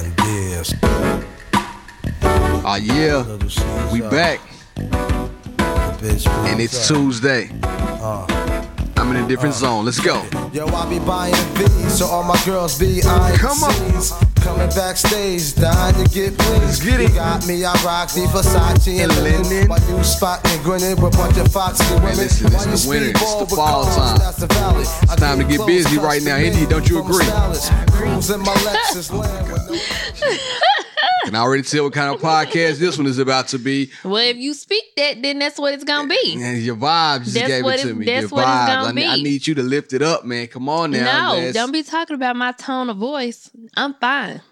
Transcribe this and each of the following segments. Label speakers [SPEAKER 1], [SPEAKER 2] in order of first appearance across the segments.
[SPEAKER 1] One.
[SPEAKER 2] Oh yeah, we back, and it's. Tuesday. Uh. I'm in a different uh. zone. Let's go.
[SPEAKER 1] Yo, I be buying so all my girls be
[SPEAKER 2] Come on.
[SPEAKER 1] Coming backstage, dying to get pleased.
[SPEAKER 2] get it.
[SPEAKER 1] You got me, I rock the Versace and, linen.
[SPEAKER 2] linen.
[SPEAKER 1] While you spotting, grinning with a bunch of foxy women.
[SPEAKER 2] listen, this is the winter. It's the fall time.
[SPEAKER 1] that's the valley. I
[SPEAKER 2] time to get busy right now. Indy, don't you agree? Can I already tell what kind of podcast this one is about to be?
[SPEAKER 3] Well, if you speak that, then that's what it's gonna be.
[SPEAKER 2] And your vibes just
[SPEAKER 3] That's
[SPEAKER 2] gave
[SPEAKER 3] what
[SPEAKER 2] it to me.
[SPEAKER 3] that's
[SPEAKER 2] your
[SPEAKER 3] what it's
[SPEAKER 2] vibes.
[SPEAKER 3] gonna
[SPEAKER 2] I, ne- I need you to lift it up, man. Come on now.
[SPEAKER 3] no,
[SPEAKER 2] Let's-
[SPEAKER 3] don't be talking about my tone of voice. I'm fine.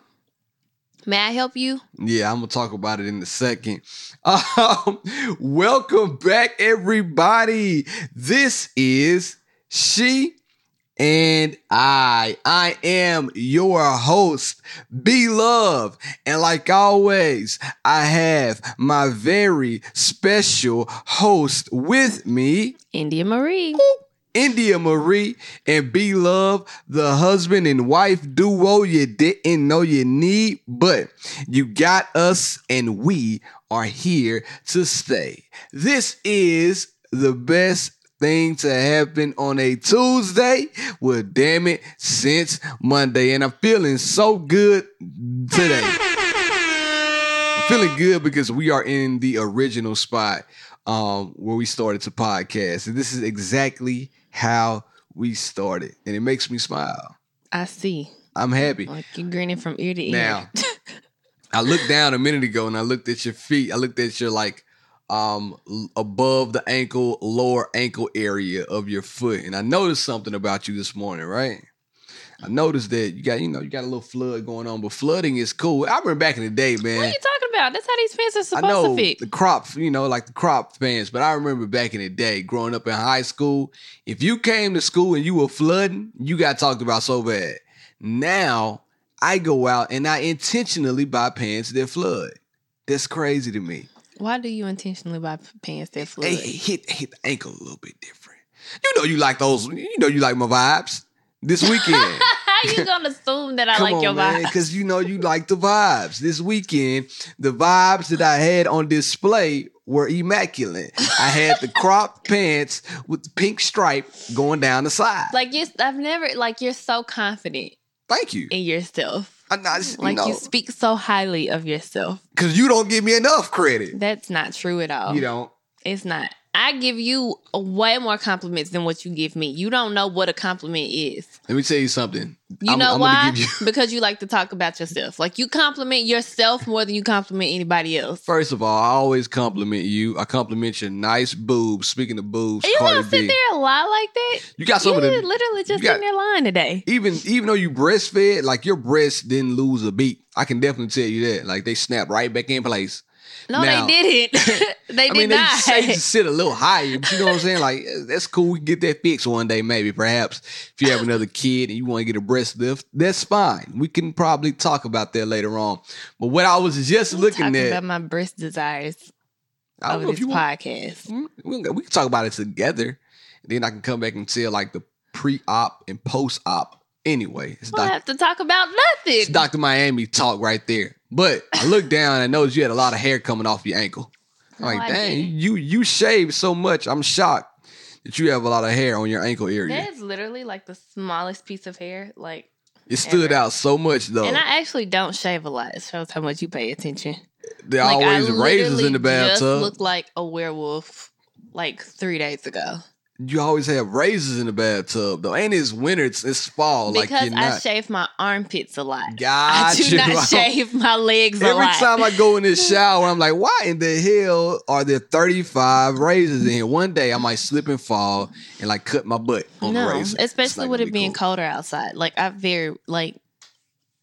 [SPEAKER 3] May I help you?
[SPEAKER 2] Yeah, I'm gonna talk about it in a second. Um, welcome back, everybody. This is she and I. I am your host, B Love, and like always, I have my very special host with me.
[SPEAKER 3] India Marie.
[SPEAKER 2] India Marie and B Love, the husband and wife duo you didn't know you need, but you got us and we are here to stay. This is the best thing to happen on a Tuesday. Well, damn it, since Monday. And I'm feeling so good today. I'm feeling good because we are in the original spot um, where we started to podcast. And this is exactly how we started. And it makes me smile.
[SPEAKER 3] I see.
[SPEAKER 2] I'm happy.
[SPEAKER 3] Like you're grinning from ear to ear.
[SPEAKER 2] Now, I looked down a minute ago and I looked at your feet. I looked at your like um above the ankle, lower ankle area of your foot. And I noticed something about you this morning, right? I noticed that you got, you know, you got a little flood going on, but flooding is cool. I remember back in the day, man.
[SPEAKER 3] what are you talking about? That's how these pants are
[SPEAKER 2] I
[SPEAKER 3] supposed
[SPEAKER 2] know
[SPEAKER 3] to fit.
[SPEAKER 2] the crop, you know, like the crop fans, but I remember back in the day, growing up in high school, if you came to school and you were flooding, you got talked about so bad. Now I go out and I intentionally buy pants that flood. That's crazy to me.
[SPEAKER 3] Why do you intentionally buy pants that flood?
[SPEAKER 2] They hit hit the ankle a little bit different. You know you like those. You know you like my vibes this weekend.
[SPEAKER 3] How you gonna assume that I
[SPEAKER 2] Come
[SPEAKER 3] like
[SPEAKER 2] on,
[SPEAKER 3] your
[SPEAKER 2] man,
[SPEAKER 3] vibe?
[SPEAKER 2] because you know you like the vibes. This weekend, the vibes that I had on display were immaculate. I had the crop pants with the pink stripe going down the side.
[SPEAKER 3] Like you, I've never like you're so confident
[SPEAKER 2] Thank you.
[SPEAKER 3] in yourself.
[SPEAKER 2] I'm not,
[SPEAKER 3] Like you speak so highly of yourself.
[SPEAKER 2] because you don't give me enough credit.
[SPEAKER 3] That's not true at all.
[SPEAKER 2] You don't.
[SPEAKER 3] It's not. I give you way more compliments than what you give me. You don't know what a compliment is.
[SPEAKER 2] Let me tell you something.
[SPEAKER 3] You
[SPEAKER 2] I'm-
[SPEAKER 3] know
[SPEAKER 2] I'm
[SPEAKER 3] why?
[SPEAKER 2] Give you,
[SPEAKER 3] because you like to talk about yourself. Like you compliment yourself more than you compliment anybody else.
[SPEAKER 2] First of all, I always compliment you. I compliment your nice boobs. Speaking of boobs,
[SPEAKER 3] you
[SPEAKER 2] Cardi
[SPEAKER 3] gonna sit
[SPEAKER 2] B.
[SPEAKER 3] there and lie like that?
[SPEAKER 2] You got some
[SPEAKER 3] you
[SPEAKER 2] of the
[SPEAKER 3] literally just
[SPEAKER 2] got-
[SPEAKER 3] in there lying today.
[SPEAKER 2] even even though you breastfed, like your breasts didn't lose a beat. I can definitely tell you that. Like they snapped right back in place.
[SPEAKER 3] No,
[SPEAKER 2] Now-
[SPEAKER 3] they didn't. they
[SPEAKER 2] I
[SPEAKER 3] did
[SPEAKER 2] mean,
[SPEAKER 3] not.
[SPEAKER 2] they say to sit a little higher. But you know what I'm saying? Like that's cool. We can get that fixed one day, maybe, perhaps. If you have another kid and you want to get a breast lift, that's fine. We can probably talk about that later on. But what I was just looking
[SPEAKER 3] talking
[SPEAKER 2] at,
[SPEAKER 3] about my breast desires
[SPEAKER 2] I
[SPEAKER 3] over this
[SPEAKER 2] you want.
[SPEAKER 3] podcast.
[SPEAKER 2] Mm, We can, we can talk about it together. Then I can come back and tell like the pre-op and post-op. Anyway, it's
[SPEAKER 3] We'll
[SPEAKER 2] doc-
[SPEAKER 3] have to talk about nothing.
[SPEAKER 2] It's Dr. Miami talk right there. But I looked down and I noticed you had a lot of hair coming off your ankle. I'm
[SPEAKER 3] No,
[SPEAKER 2] like,
[SPEAKER 3] I
[SPEAKER 2] dang,
[SPEAKER 3] didn't.
[SPEAKER 2] you you shave so much. I'm shocked that you have a lot of hair on your ankle area.
[SPEAKER 3] That is literally like the smallest piece of hair. Like,
[SPEAKER 2] it stood
[SPEAKER 3] ever.
[SPEAKER 2] out so much though.
[SPEAKER 3] and I actually don't shave a lot. It shows how much you pay attention.
[SPEAKER 2] there
[SPEAKER 3] like,
[SPEAKER 2] always
[SPEAKER 3] I
[SPEAKER 2] razors in the
[SPEAKER 3] literally Just
[SPEAKER 2] bathtub.
[SPEAKER 3] looked like a werewolf like three days ago
[SPEAKER 2] you always have razors in the bathtub though. and it's winter, it's, it's fall. like
[SPEAKER 3] because
[SPEAKER 2] you're
[SPEAKER 3] I shave my armpits a lot. Gotcha.
[SPEAKER 2] I
[SPEAKER 3] do
[SPEAKER 2] you.
[SPEAKER 3] not shave my legs a
[SPEAKER 2] Every time I go in the shower, I'm like, why in the hell are there 35 razors in here? One day I might slip and fall and like cut my butt on the razor.
[SPEAKER 3] Especially with it
[SPEAKER 2] be
[SPEAKER 3] being
[SPEAKER 2] cool.
[SPEAKER 3] colder outside. Like I very like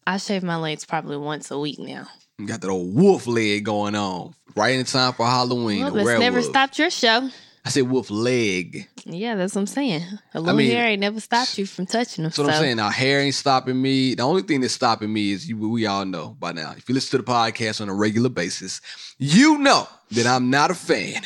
[SPEAKER 3] I shave my legs probably once a week now.
[SPEAKER 2] You got that old wolf leg going on. Right in time for Halloween.
[SPEAKER 3] Well, that's never stopped your show.
[SPEAKER 2] I said wolf leg.
[SPEAKER 3] Yeah, that's what I'm saying. A little
[SPEAKER 2] mean-
[SPEAKER 3] hair ain't never stopped you from touching them.
[SPEAKER 2] That's what
[SPEAKER 3] so
[SPEAKER 2] I'm saying. Now hair ain't stopping me. The only thing that's stopping me is you we all know by now. If you listen to the podcast on a regular basis, you know that I'm not a fan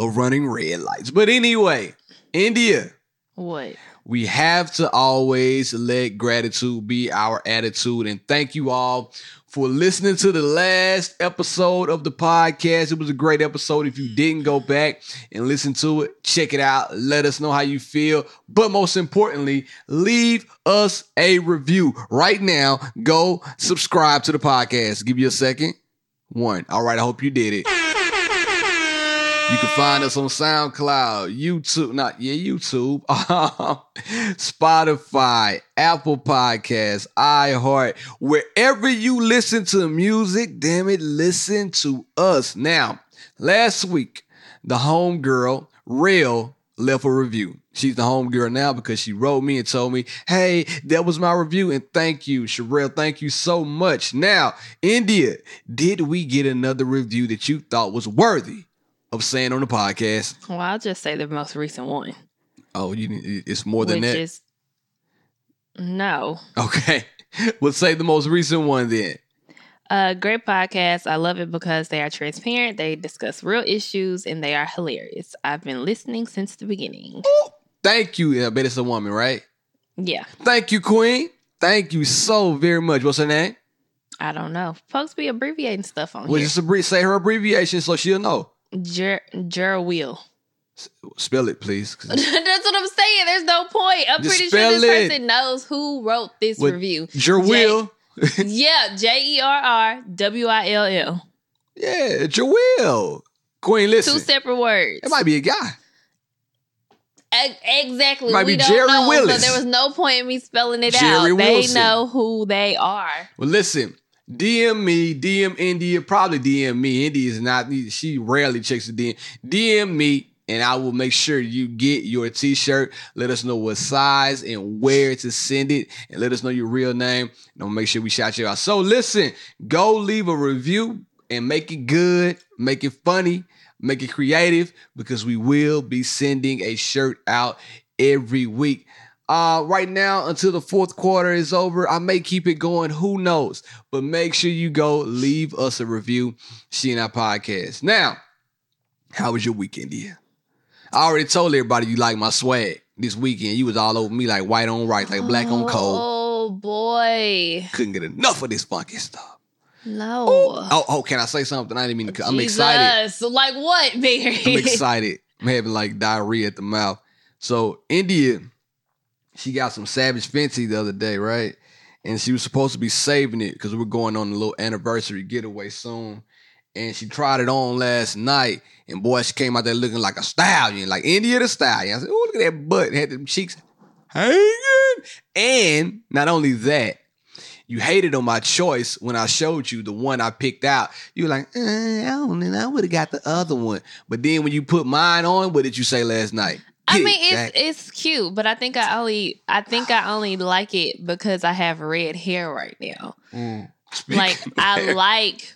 [SPEAKER 2] of running red lights. But anyway, India,
[SPEAKER 3] what?
[SPEAKER 2] we have to always let gratitude be our attitude. And thank you all for listening to the last episode of the podcast. It was a great episode. If you didn't go back and listen to it, check it out. Let us know how you feel. But most importantly, leave us a review right now. Go subscribe to the podcast. Give you a second. One. All right. I hope you did it. You can find us on SoundCloud, YouTube, not yeah, YouTube, um, Spotify, Apple Podcasts, iHeart, wherever you listen to music, damn it, listen to us. Now, last week, the homegirl, Real, left a review. She's the homegirl now because she wrote me and told me, hey, that was my review. And thank you, Sherelle. Thank you so much. Now, India, did we get another review that you thought was worthy? Of saying on the podcast.
[SPEAKER 3] Well, I'll just say the most recent one.
[SPEAKER 2] Oh, you it's more than
[SPEAKER 3] which
[SPEAKER 2] that.
[SPEAKER 3] Is, no.
[SPEAKER 2] Okay. we'll say the most recent one then.
[SPEAKER 3] Uh, great podcast. I love it because they are transparent, they discuss real issues, and they are hilarious. I've been listening since the beginning.
[SPEAKER 2] Ooh, thank you. I bet it's a woman, right?
[SPEAKER 3] Yeah.
[SPEAKER 2] Thank you, Queen. Thank you so very much. What's her name?
[SPEAKER 3] I don't know. Folks be abbreviating stuff on
[SPEAKER 2] well,
[SPEAKER 3] here.
[SPEAKER 2] Just abbrevi- say her abbreviation so she'll know.
[SPEAKER 3] Jer
[SPEAKER 2] Spell it, please.
[SPEAKER 3] That's what I'm saying. There's no point. I'm
[SPEAKER 2] Just
[SPEAKER 3] pretty sure this
[SPEAKER 2] it.
[SPEAKER 3] person knows who wrote this
[SPEAKER 2] What-
[SPEAKER 3] review.
[SPEAKER 2] Jerwill.
[SPEAKER 3] Yeah, J E R R W I L L.
[SPEAKER 2] yeah, Jerwill. Queen, listen.
[SPEAKER 3] Two separate words.
[SPEAKER 2] It might be a guy.
[SPEAKER 3] Exactly.
[SPEAKER 2] Might
[SPEAKER 3] we
[SPEAKER 2] be Jerry
[SPEAKER 3] know,
[SPEAKER 2] Willis.
[SPEAKER 3] So there was no point in me spelling it
[SPEAKER 2] Jerry
[SPEAKER 3] out.
[SPEAKER 2] Wilson.
[SPEAKER 3] They know who they are.
[SPEAKER 2] Well, listen. DM me, DM India, probably DM me. India is not, she rarely checks the DM. DM me, and I will make sure you get your t shirt. Let us know what size and where to send it, and let us know your real name. And I'll make sure we shout you out. So, listen, go leave a review and make it good, make it funny, make it creative, because we will be sending a shirt out every week. Uh, right now, until the fourth quarter is over, I may keep it going. Who knows? But make sure you go leave us a review. She and I podcast. Now, how was your weekend, yeah? I already told everybody you like my swag this weekend. You was all over me like white on right, like black on cold.
[SPEAKER 3] Oh boy.
[SPEAKER 2] Couldn't get enough of this funky stuff.
[SPEAKER 3] No.
[SPEAKER 2] Oh, oh, can I say something? I didn't mean to. I'm excited.
[SPEAKER 3] Like what, Barry?
[SPEAKER 2] I'm excited. I'm having like diarrhea at the mouth. So India, she got some Savage Fenty the other day, right? And she was supposed to be saving it because we're going on a little anniversary getaway soon. And she tried it on last night, and boy, she came out there looking like a stallion, like India the stallion. I said, "Oh, look at that butt! Had them cheeks hanging." And not only that, you hated on my choice when I showed you the one I picked out. You were like, eh, I don't know. I would have got the other one. But then when you put mine on, what did you say last night?
[SPEAKER 3] I mean, it's it's cute, but I think I only I think I only like it because I have red hair right now.
[SPEAKER 2] Speaking
[SPEAKER 3] Like I like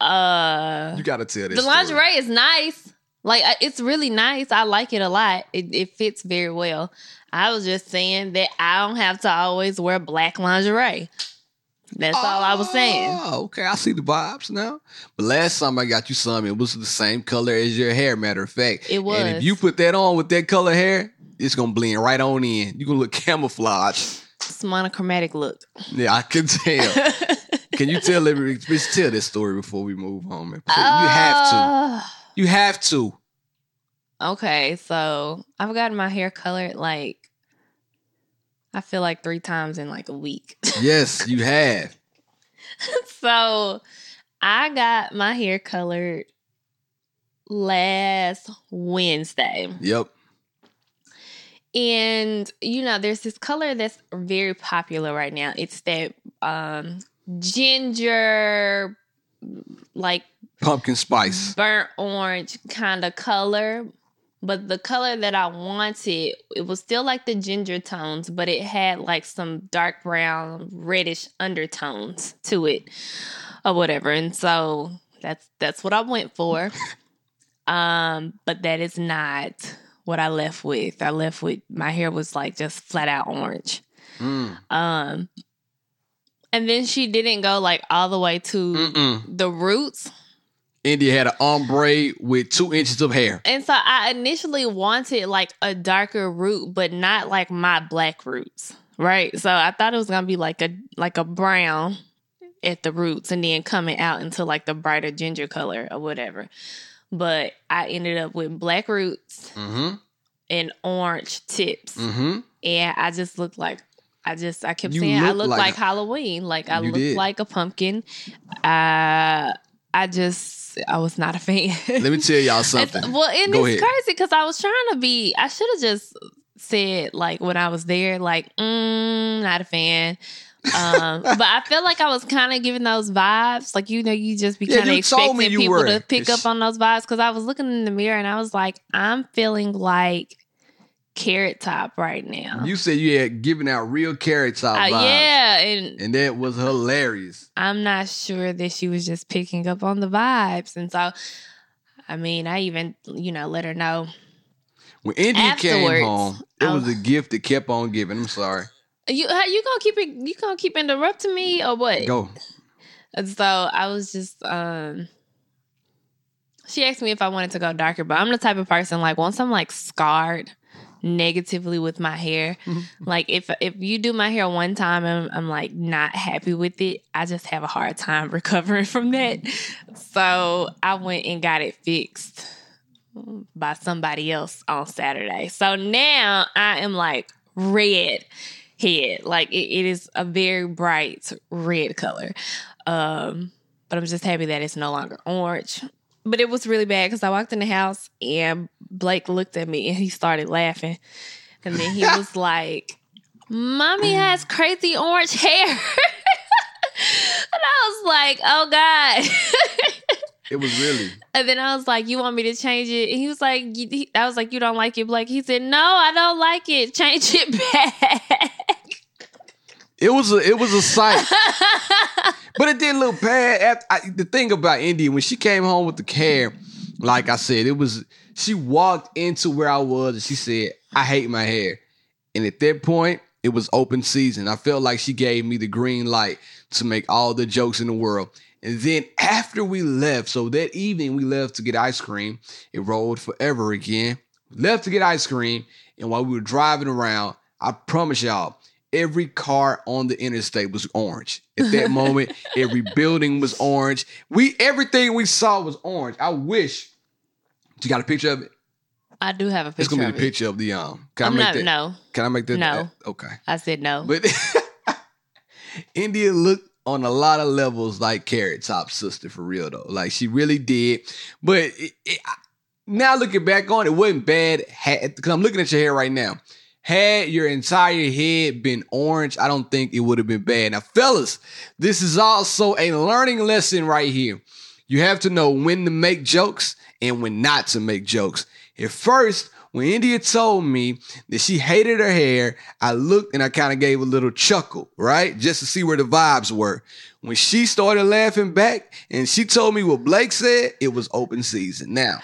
[SPEAKER 3] uh
[SPEAKER 2] You gotta tell this.
[SPEAKER 3] the
[SPEAKER 2] story.
[SPEAKER 3] lingerie is nice. Like it's really nice. I like it a lot. It, it fits very well. I was just saying that I don't have to always wear black lingerie. That's all I was saying.
[SPEAKER 2] Oh, okay. I see the vibes now. But last time I got you some, it was the same color as your hair, matter of fact.
[SPEAKER 3] It was.
[SPEAKER 2] And if you put that on with that color hair, it's gonna blend right on in. You're gonna look camouflage.
[SPEAKER 3] It's monochromatic look.
[SPEAKER 2] Yeah, I can tell. can you tell every just tell this story before we move on, man? you have to.
[SPEAKER 3] Uh,
[SPEAKER 2] You have to.
[SPEAKER 3] Okay, so I've gotten my hair colored like I feel like three times in like a week.
[SPEAKER 2] Yes, you have.
[SPEAKER 3] so I got my hair colored last Wednesday.
[SPEAKER 2] Yep.
[SPEAKER 3] And you know, there's this color that's very popular right now. It's that um ginger like
[SPEAKER 2] Pumpkin spice.
[SPEAKER 3] burnt orange kind of color. But the color that I wanted, it was still like the ginger tones, but it had like some dark brown, reddish undertones to it, or whatever. And so that's that's what I went for. um, but that is not what I left with. I left with my hair was like just flat out orange.
[SPEAKER 2] Mm.
[SPEAKER 3] Um, and then she didn't go like all the way to
[SPEAKER 2] Mm-mm.
[SPEAKER 3] the roots.
[SPEAKER 2] India had an ombre with two inches of hair.
[SPEAKER 3] And so I initially wanted like a darker root, but not like my black roots. Right. So I thought it was gonna be like a like a brown at the roots and then coming out into like the brighter ginger color or whatever. But I ended up with black roots
[SPEAKER 2] Mm-hmm.
[SPEAKER 3] and orange tips.
[SPEAKER 2] Mm-hmm.
[SPEAKER 3] And I just looked like I just I kept
[SPEAKER 2] You
[SPEAKER 3] saying I
[SPEAKER 2] look
[SPEAKER 3] look
[SPEAKER 2] like
[SPEAKER 3] like, Halloween. Like I look
[SPEAKER 2] did.
[SPEAKER 3] like a pumpkin. Uh I just I was not a fan.
[SPEAKER 2] Let me tell y'all
[SPEAKER 3] It's-
[SPEAKER 2] something.
[SPEAKER 3] well, and
[SPEAKER 2] Go
[SPEAKER 3] it's
[SPEAKER 2] ahead.
[SPEAKER 3] crazy because I was trying to be. I should have just said like when I was there, like, mm, not a fan. um, but I feel like I was kind of giving those vibes. Like you know, you just be kind of
[SPEAKER 2] me
[SPEAKER 3] expecting people
[SPEAKER 2] were.
[SPEAKER 3] to pick
[SPEAKER 2] It's-
[SPEAKER 3] up on those vibes because I was looking in the mirror and I was like, I'm feeling like carrot top right now.
[SPEAKER 2] You said you had given out real carrot top
[SPEAKER 3] Uh,
[SPEAKER 2] vibes.
[SPEAKER 3] yeah, and
[SPEAKER 2] And that was hilarious.
[SPEAKER 3] I'm not sure that she was just picking up on the vibes, and so. I mean, I even, you know, let her know
[SPEAKER 2] When India came home, it was a gift that kept on giving. I'm sorry.
[SPEAKER 3] You how you gonna keep it? You gonna keep interrupting me or what?
[SPEAKER 2] Go.
[SPEAKER 3] And so I was just um. She asked me if I wanted to go darker, but I'm the type of person like once I'm like scarred negatively with my hair, like if if you do my hair one time and I'm like not happy with it, I just have a hard time recovering from that. So I went and got it fixed by somebody else on Saturday. So now I am like red head. Like it, it is a very bright red color. Um, but I'm just happy that it's no longer orange. But it was really bad because I walked in the house and Blake looked at me and he started laughing. And then he was like, Mommy has crazy orange hair. and I was like, Oh God.
[SPEAKER 2] It was really.
[SPEAKER 3] And then I was like, "You want me to change it?" And he was like, he- "I was like, you don't like it, Blake." He said, "No, I don't like it. Change it back."
[SPEAKER 2] It was a it was a sight. But it didn't look bad. After, I, the thing about India, when she came home with the hair, like I said, it was she walked into where I was and she said, I hate my hair. And at that point, it was open season. I felt like she gave me the green light to make all the jokes in the world. And then after we left, so that evening we left to get ice cream. It rolled forever again. Left to get ice cream. And while we were driving around, I promise y'all, every car on the interstate was orange. At that moment, every building was orange. We everything we saw was orange. I wish you got a picture of it.
[SPEAKER 3] I do have a picture.
[SPEAKER 2] It's gonna be the picture of the um. Can
[SPEAKER 3] I'm
[SPEAKER 2] I make
[SPEAKER 3] not.
[SPEAKER 2] that?
[SPEAKER 3] No,
[SPEAKER 2] Can I make that?
[SPEAKER 3] No.
[SPEAKER 2] Okay.
[SPEAKER 3] I said no.
[SPEAKER 2] But India looked on a lot of levels like Carrot Top's sister for real though. Like she really did. But it, it, now looking back on it, it wasn't bad. Because I'm looking at your hair right now. Had your entire head been orange, I don't think it would have been bad. Now, fellas, this is also a learning lesson right here. You have to know when to make jokes and when not to make jokes. At first, when India told me that she hated her hair, I looked and I kind of gave a little chuckle, right? Just to see where the vibes were. When she started laughing back and she told me what Blake said, it was open season. Now,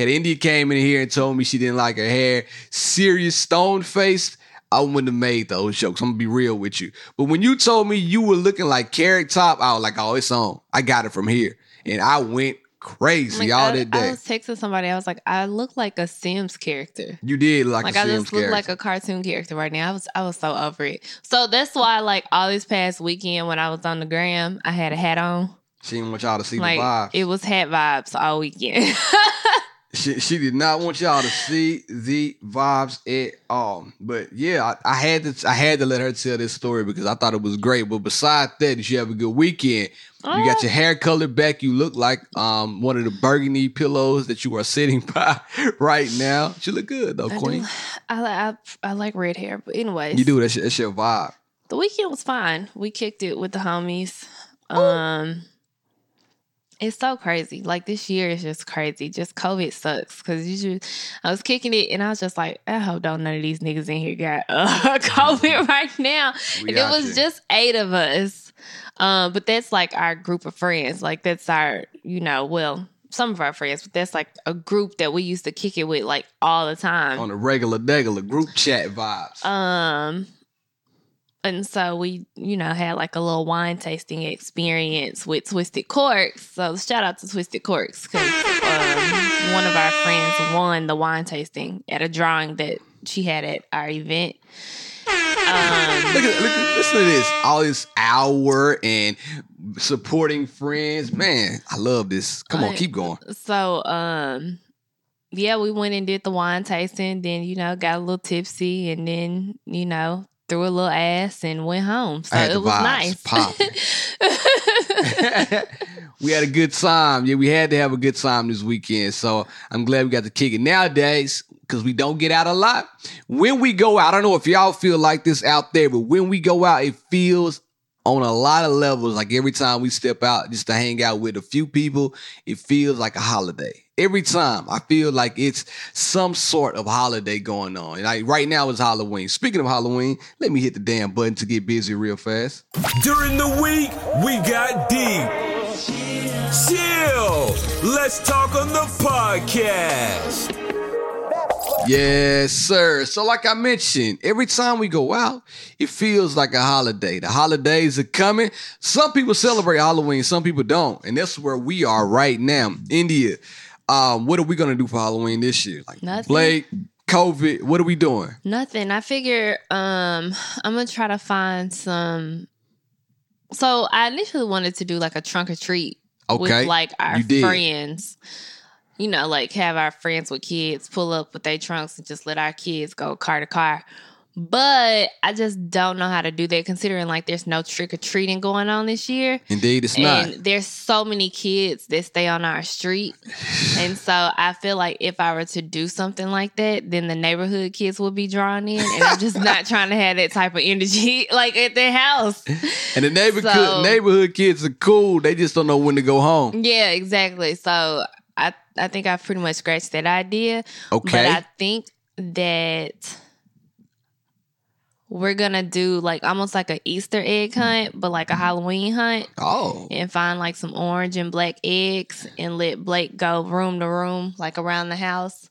[SPEAKER 2] had India came in here and told me she didn't like her hair, serious stone faced, I wouldn't have made those jokes. I'm gonna be real with you. But when you told me you were looking like Carrot Top, I was like, oh, it's on. I got it from here. And I went crazy
[SPEAKER 3] Like,
[SPEAKER 2] all
[SPEAKER 3] I,
[SPEAKER 2] that day.
[SPEAKER 3] I was texting somebody. I was like, I look like a Sims character.
[SPEAKER 2] you did look like,
[SPEAKER 3] Like I
[SPEAKER 2] Sims
[SPEAKER 3] just look
[SPEAKER 2] character.
[SPEAKER 3] like a cartoon character right now. I was I was so over it. So that's why like all this past weekend when I was on the gram, I had a hat on.
[SPEAKER 2] she didn't want y'all to see
[SPEAKER 3] Like
[SPEAKER 2] the vibes.
[SPEAKER 3] it was hat vibes all weekend.
[SPEAKER 2] She, she did not want y'all to see the vibes at all. But yeah, I, I had to I had to let her tell this story because I thought it was great. But besides that, did you have a good weekend? You got your hair colored back. You look like um one of the burgundy pillows that you are sitting by right now. You look good though,
[SPEAKER 3] I, do,
[SPEAKER 2] Queen.
[SPEAKER 3] I, I I like red hair, but anyways,
[SPEAKER 2] You do that's your, that's your vibe.
[SPEAKER 3] The weekend was fine. We kicked it with the homies. Um, it's so crazy. Like this year is just crazy. Just COVID sucks because you just I was kicking it and I was just like, I hope don't none of these niggas in here got uh, COVID right now.
[SPEAKER 2] We
[SPEAKER 3] and it was
[SPEAKER 2] here.
[SPEAKER 3] just eight of us. Um, but that's like our group of friends. Like that's our, you know, well, some of our friends, but that's like a group that we used to kick it with like all the time.
[SPEAKER 2] on a regular degular group chat vibes.
[SPEAKER 3] Um, and so we, you know, had like a little wine tasting experience with Twisted Corks. So shout out to Twisted Corks because um, one of our friends won the wine tasting at a drawing that she had at our event. Um,
[SPEAKER 2] Look at, look at listen to this. All this hour and supporting friends. Man, I love this. Come on, keep going.
[SPEAKER 3] so, um, yeah, we went and did the wine tasting. Then you know, got a little tipsy, and then you know, threw a little ass and went home. So it was nice.
[SPEAKER 2] we had a good time. Yeah, we had to have a good time this weekend. So I'm glad we got to kick it. Nowadays, because we don't get out a lot, when we go out, I don't know if y'all feel like this out there, but when we go out, it feels on a lot of levels. Like every time we step out just to hang out with a few people, it feels like a holiday. Every time I feel like it's some sort of holiday going on. Like right now it's Halloween. Speaking of Halloween, let me hit the damn button to get busy real fast.
[SPEAKER 4] During the week, we got deep. Chill. Let's talk on the podcast.
[SPEAKER 2] Yes, sir. So, like I mentioned, every time we go out, it feels like a holiday. The holidays are coming. Some people celebrate Halloween, some people don't. And that's where we are right now. India. Um, what are we gonna do for Halloween this year? Like
[SPEAKER 3] Nothing.
[SPEAKER 2] Blake, COVID, what are we doing?
[SPEAKER 3] Nothing. I figure um I'm gonna try to find some. So I initially wanted to do like a trunk or treat
[SPEAKER 2] Okay.
[SPEAKER 3] with like our
[SPEAKER 2] You
[SPEAKER 3] friends. You know, like have our friends with kids pull up with their trunks and just let our kids go car to car. But I just don't know how to do that considering like there's no trick or treating going on this year.
[SPEAKER 2] Indeed, it's
[SPEAKER 3] and
[SPEAKER 2] not.
[SPEAKER 3] there's so many kids that stay on our street. and so I feel like if I were to do something like that, then the neighborhood kids will be drawn in. And I'm just not trying to have that type of energy like at their house.
[SPEAKER 2] And the neighborhood
[SPEAKER 3] So-
[SPEAKER 2] neighborhood kids are cool. They just don't know when to go home.
[SPEAKER 3] Yeah, exactly. So I I think I pretty much scratched that idea.
[SPEAKER 2] Okay.
[SPEAKER 3] But I think that we're gonna do like almost like a Easter egg hunt, but like a Halloween hunt.
[SPEAKER 2] oh.
[SPEAKER 3] and find like some orange and black eggs and let Blake go room to room, like around the house,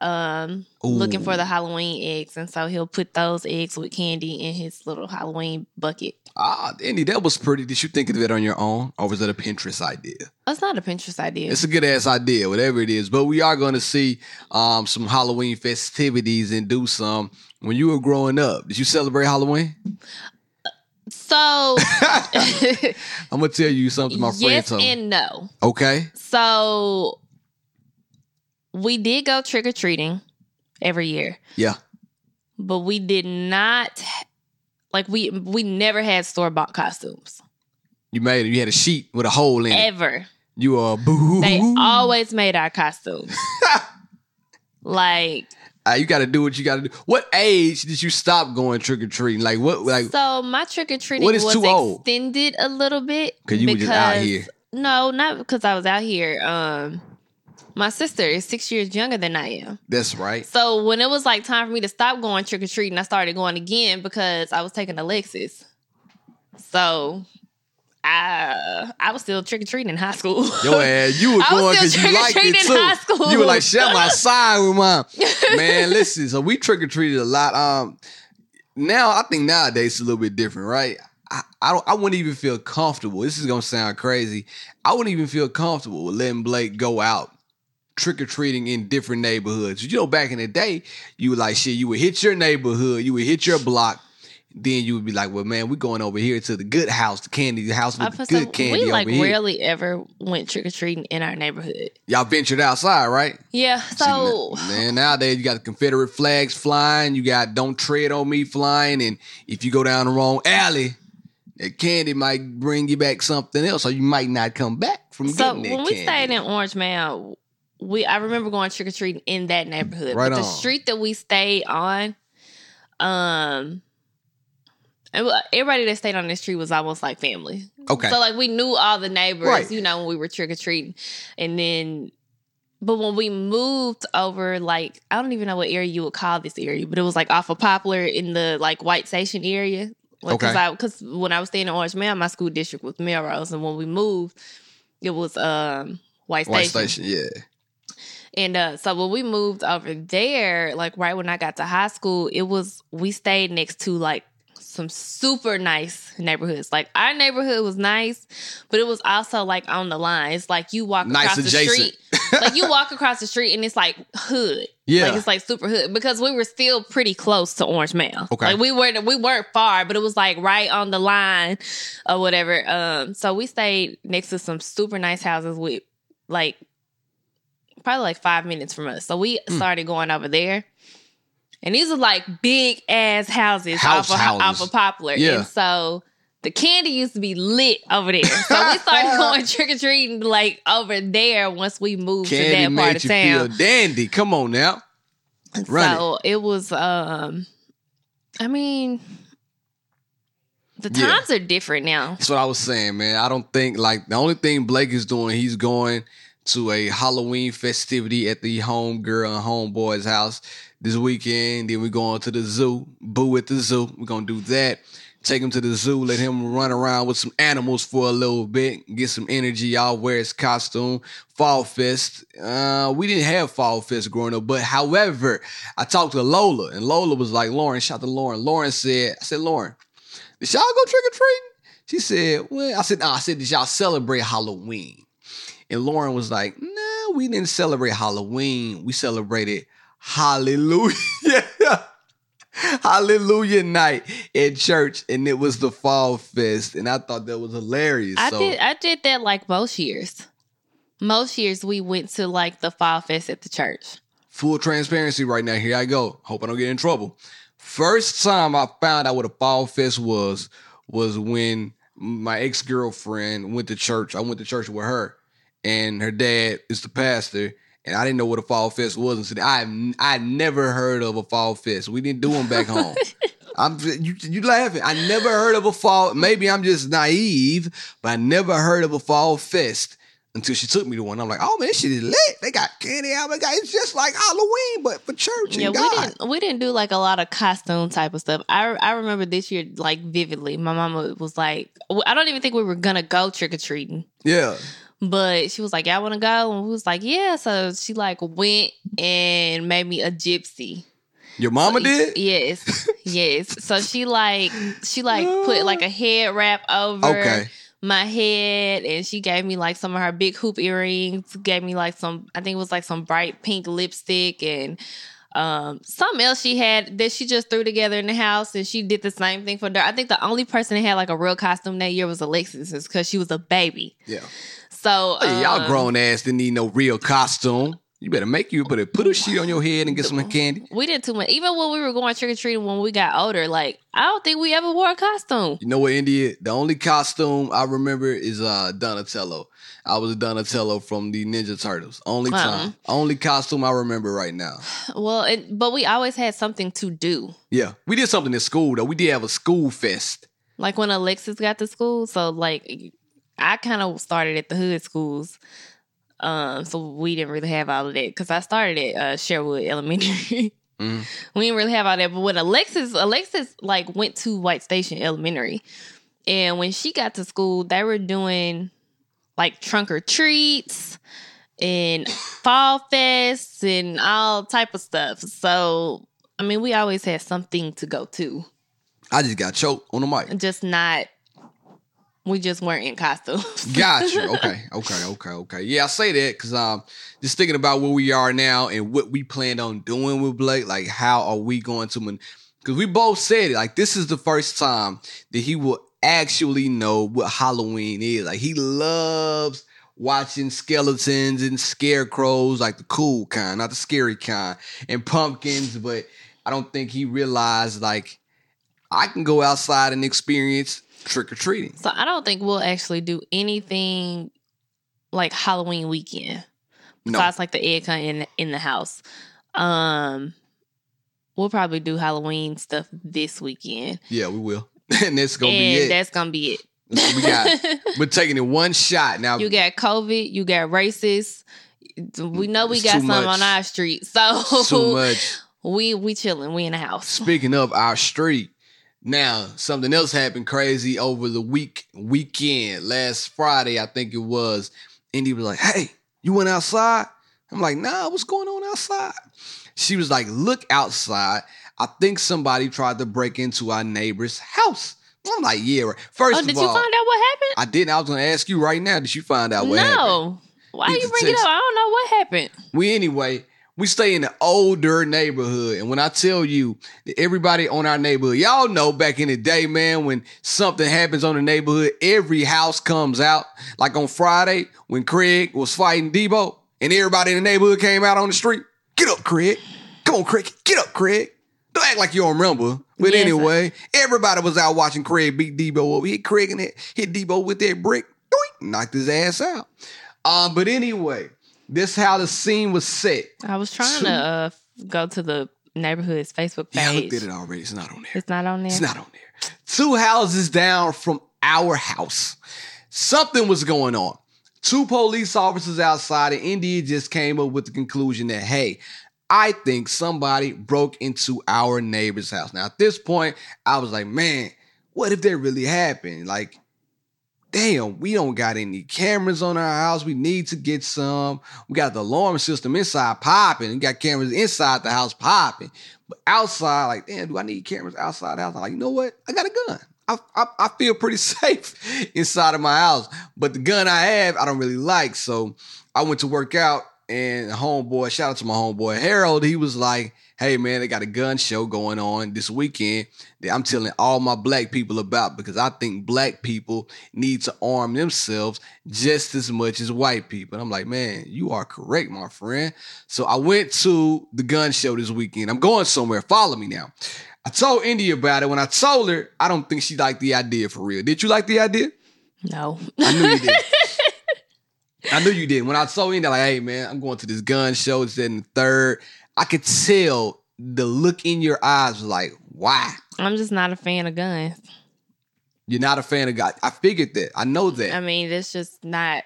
[SPEAKER 3] um, looking for the Halloween eggs. And so he'll put those eggs with candy in his little Halloween bucket.
[SPEAKER 2] Ah, Indy, that was pretty. Did you think of it on your own? Or was that a Pinterest idea?
[SPEAKER 3] That's not a Pinterest idea.
[SPEAKER 2] It's a good ass idea, whatever it is. But we are going to see um, some Halloween festivities and do some. When you were growing up, did you celebrate Halloween?
[SPEAKER 3] so
[SPEAKER 2] I'm gonna tell you something my friend
[SPEAKER 3] yes
[SPEAKER 2] told me.
[SPEAKER 3] and no.
[SPEAKER 2] Okay,
[SPEAKER 3] So we did go trick or treating every year,
[SPEAKER 2] yeah,
[SPEAKER 3] but we did not. Like we we never had store bought costumes
[SPEAKER 2] you made it. You had a sheet with a hole in it.
[SPEAKER 3] ever.
[SPEAKER 2] You are boo.
[SPEAKER 3] They always made our costumes. like
[SPEAKER 2] Ah, you got to do what you got to do. What age did you stop going trick or treating? Like what? Like
[SPEAKER 3] so, my trick or treating was
[SPEAKER 2] too old?
[SPEAKER 3] extended a little bit
[SPEAKER 2] 'Cause you were just out here.
[SPEAKER 3] No, not because I was out here. Um, my sister is six years younger than I am.
[SPEAKER 2] that's right.
[SPEAKER 3] So when it was like time for me to stop going trick or treating, I started going again because I was taking Alexis. So I I was still trick or treating in high school.
[SPEAKER 2] Yo, ass, you were going because you liked it too.
[SPEAKER 3] high school.
[SPEAKER 2] You were like, share my side with mine. Man, listen. So we trick or treated a lot. Um, now I think nowadays it's a little bit different, right? I, I don't. I wouldn't even feel comfortable. This is gonna sound crazy. I wouldn't even feel comfortable with letting Blake go out trick or treating in different neighborhoods. You know, back in the day, you were like, shit. You would hit your neighborhood. You would hit your block. Then you would be like, well, man, we're going over here to the good house, the candy house
[SPEAKER 3] I
[SPEAKER 2] with uh, the
[SPEAKER 3] put some-
[SPEAKER 2] good candy
[SPEAKER 3] we like rarely ever went trick or treating in our neighborhood.
[SPEAKER 2] Y'all ventured outside, right?
[SPEAKER 3] Yeah, so
[SPEAKER 2] man, nowadays you got the Confederate flags flying. You got "Don't tread on me" flying, and if you go down the wrong alley, that candy might bring you back something else, or you might not come back from
[SPEAKER 3] so
[SPEAKER 2] getting that
[SPEAKER 3] when we
[SPEAKER 2] candy.
[SPEAKER 3] stayed in Orange Mound, we I remember going trick or treating in that neighborhood.
[SPEAKER 2] Right
[SPEAKER 3] but the street that we stayed on, um, everybody that stayed on this street was almost like family.
[SPEAKER 2] okay,
[SPEAKER 3] So like we knew all the neighbors,
[SPEAKER 2] Right.
[SPEAKER 3] you know, when we were trick or treating, and then. But when we moved over, like I don't even know what area you would call this area, but it was like off of Poplar in the like White Station area. Because
[SPEAKER 2] Okay.
[SPEAKER 3] I because when I was staying in Orange Mound, my school district was Melrose, and when we moved, it was um White Station.
[SPEAKER 2] White Station, yeah.
[SPEAKER 3] And uh, so when we moved over there, like right when I got to high school, it was we stayed next to like some super nice neighborhoods. Like our neighborhood was nice, but it was also like on the line. It's like you walk
[SPEAKER 2] Nice
[SPEAKER 3] across the street. like you walk across the street and it's like hood.
[SPEAKER 2] Yeah.
[SPEAKER 3] Like it's like super hood because we were still pretty close to Orange Mound.
[SPEAKER 2] Okay.
[SPEAKER 3] Like we weren't we weren't far, but it was like right on the line or whatever. Um so we stayed next to some super nice houses with like probably like five minutes from us. So we
[SPEAKER 2] Hmm.
[SPEAKER 3] started going over there. And these are like big ass houses
[SPEAKER 2] House
[SPEAKER 3] off of,
[SPEAKER 2] houses.
[SPEAKER 3] off of Poplar.
[SPEAKER 2] Yeah.
[SPEAKER 3] And so the candy used to be lit over there. So we started going trick or treating like over there once we moved
[SPEAKER 2] Candy
[SPEAKER 3] to that part of
[SPEAKER 2] you
[SPEAKER 3] town.
[SPEAKER 2] feel dandy. Come on now. Run
[SPEAKER 3] so it. was um I mean the
[SPEAKER 2] Yeah.
[SPEAKER 3] times are different now.
[SPEAKER 2] That's what I was saying, man. I don't think like the only thing Blake is doing, he's going to a Halloween festivity at the home girl and homeboy's house this weekend. Then we're going to the zoo, boo at the zoo. We're gonna do that. Take him to the zoo, let him run around with some animals for a little bit, get some energy. Y'all wear his costume. Fall Fest. Uh, we didn't have Fall Fest growing up, but however, I talked to Lola, and Lola was like, Lauren, shout to Lauren. Lauren said, I said, Lauren, did y'all go trick or treating? She said, Well, I said, nah, I said, Did y'all celebrate Halloween? And Lauren was like, No, we didn't celebrate Halloween. We celebrated Hallelujah. Hallelujah night at church, and it was the fall fest, and I thought that was hilarious.
[SPEAKER 3] I
[SPEAKER 2] so
[SPEAKER 3] did I did that like most years. Most years we went to like the fall fest at the church.
[SPEAKER 2] full transparency right now. Here I go. Hope I don't get in trouble. First time I found out what a fall fest was was when my ex girlfriend went to church. I went to church with her, and her dad is the pastor. And I didn't know what a fall fest was until I I never heard of a fall fest. We didn't do them back home. I'm you you laughing. I never heard of a fall. Maybe I'm just naive, but I never heard of a fall fest until she took me to one. I'm like, oh man, this shit is lit. They got candy out. They got it's just like Halloween, but for church and
[SPEAKER 3] Yeah, we didn't we didn't do like a lot of costume type of stuff. I I remember this year like vividly. My mama was like, I don't even think we were gonna go trick or treating.
[SPEAKER 2] Yeah.
[SPEAKER 3] But she was like, "Y'all want to go?" And we was like, "Yeah." So she like went and made me a gypsy.
[SPEAKER 2] Your mama did?
[SPEAKER 3] Yes, yes. So she like she like put like a head wrap over
[SPEAKER 2] Okay.
[SPEAKER 3] my head, and she gave me like some of her big hoop earrings. Gave me like some, I think it was like some bright pink lipstick and. Um, something else she had that she just threw together in the house, and she did the same thing for her. I think the only person that had like a real costume that year was Alexis, because she was a baby.
[SPEAKER 2] Yeah.
[SPEAKER 3] So
[SPEAKER 2] Hey, y'all
[SPEAKER 3] um,
[SPEAKER 2] grown ass didn't need no real costume. You better make you better put a sheet on your head and get some candy.
[SPEAKER 3] We did too much. Even when we were going trick or treating when we got older, like I don't think we ever wore a costume.
[SPEAKER 2] You know what, India? The only costume I remember is uh Donatello. I was Donatello from the Ninja Turtles. Only time. Only costume I remember right now.
[SPEAKER 3] Well, it, but we always had something to do.
[SPEAKER 2] Yeah. We did something in school though. We did have a school fest.
[SPEAKER 3] Like when Alexis got to school, so like I kind of started at the hood schools. Um, so we didn't really have all of that because I started at uh, Sherwood Elementary.
[SPEAKER 2] Mhm.
[SPEAKER 3] We didn't really have all that. But when Alexis, Alexis like went to White Station Elementary, and when she got to school, they were doing like trunk or treats and fall fests and all type of stuff. So I mean, we always had something to go to,
[SPEAKER 2] I just got choked on the mic.
[SPEAKER 3] just not. We just weren't in costumes.
[SPEAKER 2] gotcha. Okay. Okay. Okay. Okay. Yeah, I say that because um, just thinking about where we are now and what we planned on doing with Blake. Like, how are we going to? Because we both said it. Like, this is the first time that he will actually know what Halloween is. Like, he loves watching skeletons and scarecrows, like the cool kind, not the scary kind, and pumpkins. But I don't think he realized like I can go outside and experience trick or treating.
[SPEAKER 3] So I don't think we'll actually do anything like Halloween weekend.
[SPEAKER 2] No.
[SPEAKER 3] Besides like the egg hunt in in the house. Um we'll probably do Halloween stuff this weekend.
[SPEAKER 2] Yeah, we will. and that's gonna
[SPEAKER 3] and
[SPEAKER 2] be it.
[SPEAKER 3] that's gonna be it.
[SPEAKER 2] We got. We're taking it one shot now.
[SPEAKER 3] you got COVID, you got racist. We know we got
[SPEAKER 2] too
[SPEAKER 3] some
[SPEAKER 2] much.
[SPEAKER 3] on our street. So
[SPEAKER 2] so much.
[SPEAKER 3] we we chilling, we in the house.
[SPEAKER 2] Speaking of our street, now something else happened crazy over the week weekend. Last Friday, I think it was. Indy was like, "Hey, you went outside?" I'm like, "Nah, what's going on outside?" She was like, "Look outside." I think somebody tried to break into our neighbor's house. I'm like, yeah. First
[SPEAKER 3] Oh,
[SPEAKER 2] of
[SPEAKER 3] did
[SPEAKER 2] all,
[SPEAKER 3] you find out what happened?
[SPEAKER 2] I didn't. I was gonna ask you right now. Did you find out what happened?
[SPEAKER 3] no. Why
[SPEAKER 2] Need
[SPEAKER 3] you
[SPEAKER 2] to
[SPEAKER 3] bring it up? I don't know what happened.
[SPEAKER 2] We anyway, we stay in an older neighborhood. And when I tell you that everybody on our neighborhood, y'all know back in the day, man, when something happens on the neighborhood, every house comes out. Like on Friday, when Craig was fighting Debo, and everybody in the neighborhood came out on the street. Get up, Craig. Come on, Craig. Get up, Craig. Don't act like you don't remember. But
[SPEAKER 3] Yes,
[SPEAKER 2] anyway, everybody was out watching Craig beat Debo up. Hit Craig and hit Debo with that brick. Doink, knocked his ass out. Um, but anyway, this how the scene was set.
[SPEAKER 3] I was trying
[SPEAKER 2] Two-
[SPEAKER 3] to uh, go to the neighborhood's Facebook
[SPEAKER 2] Yeah, I
[SPEAKER 3] page.
[SPEAKER 2] looked at it already. It's not on there.
[SPEAKER 3] It's not on there.
[SPEAKER 2] It's not on there. Two houses down from our house. Something was going on. Two police officers outside, and India just came up with the conclusion that, hey, I think somebody broke into our neighbor's house. Now, at this point, I was like, man, what if that really happened? Like, damn, we don't got any cameras on our house. We need to get some. We got the alarm system inside popping. We got cameras inside the house popping. But outside, like, damn, do I need cameras outside the house? I'm like, you know what? I got a gun. I, I, I feel pretty safe inside of my house. But the gun I have, I don't really like. So I went to work out and homeboy, shout out to my homeboy Harold, he was like, hey man, they got a gun show going on this weekend that I'm telling all my black people about because I think black people need to arm themselves just as much as white people. And I'm like, man, you are correct, my friend. So I went to the gun show this weekend. I'm going somewhere. Follow me now. I told India about it. When I told her, I don't think she liked the idea for real. Did you like the idea?
[SPEAKER 3] No.
[SPEAKER 2] I knew you did. I knew you didn't. When I told India, like, hey man, I'm going to this gun show, it's in the third. I could tell the look in your eyes was like, why?
[SPEAKER 3] I'm just not a fan of guns.
[SPEAKER 2] You're not a fan of God. I figured that. I know that.
[SPEAKER 3] I mean, it's just not.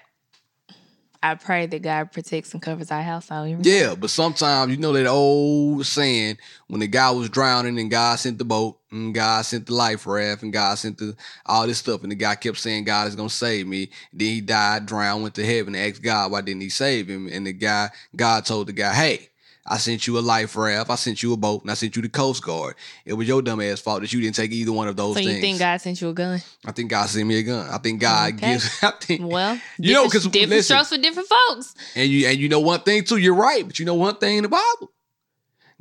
[SPEAKER 3] I pray that God protects and covers our household.
[SPEAKER 2] Yeah, but sometimes you know that old saying when the guy was drowning and God sent the boat and God sent the life raft and God sent the all this stuff and the guy kept saying God is gonna save me. Then he died, drowned, went to heaven, asked God why didn't he save him? And the guy, God told the guy, Hey, I sent you a life raft, I sent you a boat, and I sent you the Coast Guard. It was your dumb ass fault that you didn't take either one of those
[SPEAKER 3] So
[SPEAKER 2] things.
[SPEAKER 3] you think God sent you a gun?
[SPEAKER 2] I think God sent me a gun. I think God
[SPEAKER 3] Okay.
[SPEAKER 2] gives I think
[SPEAKER 3] Well,
[SPEAKER 2] You know,
[SPEAKER 3] different-
[SPEAKER 2] 'cause
[SPEAKER 3] different
[SPEAKER 2] listen.
[SPEAKER 3] strokes for different folks.
[SPEAKER 2] And you and you know one thing too, you're right, but you know one thing in the Bible.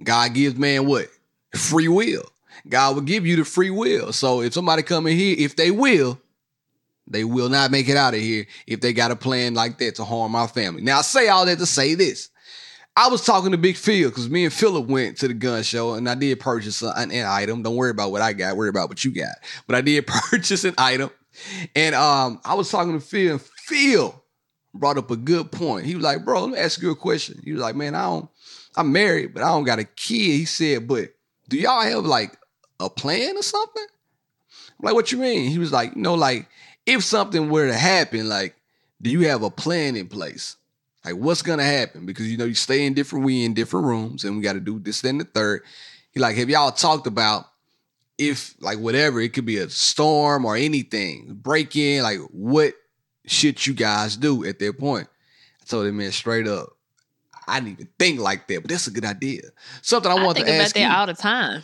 [SPEAKER 2] God gives man what? Free will. God will give you the free will. So if somebody come in here, if they will, they will not make it out of here if they got a plan like that to harm our family. Now I say all that to say this. I was talking to Big Phil because me and Philip went to the gun show and I did purchase an, an item. Don't worry about what I got, worry about what you got. But I did purchase an item. And um, I was talking to Phil, and Phil brought up a good point. He was like, bro, let me ask you a question. He was like, man, I don't, I'm married, but I don't got a kid. He said, but do y'all have like a plan or something? I'm like, what you mean? He was like, you know, like if something were to happen, like, do you have a plan in place? Like, what's gonna happen? Because you know, you stay in different, we in different rooms, and we got to do this, then the third. He like, have y'all talked about if like whatever it could be a storm or anything break in? Like, what should you guys do at that point? I told him, man, straight up, I didn't even think like that, but that's a good idea. Something I
[SPEAKER 3] I,
[SPEAKER 2] want to
[SPEAKER 3] about
[SPEAKER 2] ask
[SPEAKER 3] that
[SPEAKER 2] you.
[SPEAKER 3] all the time.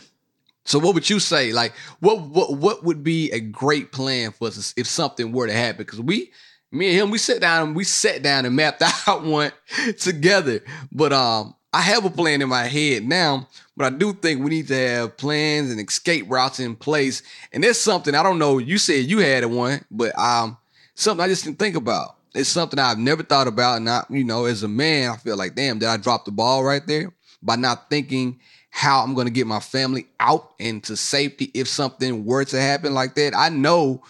[SPEAKER 2] So what would you say? Like what what what would be a great plan for us if something were to happen? Because we, me and him, we sat down and we sat down and mapped out one together. But um, I have a plan in my head now. But I do think we need to have plans and escape routes in place. And that's something I don't know. You said you had one, but um, something I just didn't think about. It's something I've never thought about. And I, you know, as a man, I feel like, damn, did I drop the ball right there by not thinking how I'm going to get my family out into safety if something were to happen like that. I know,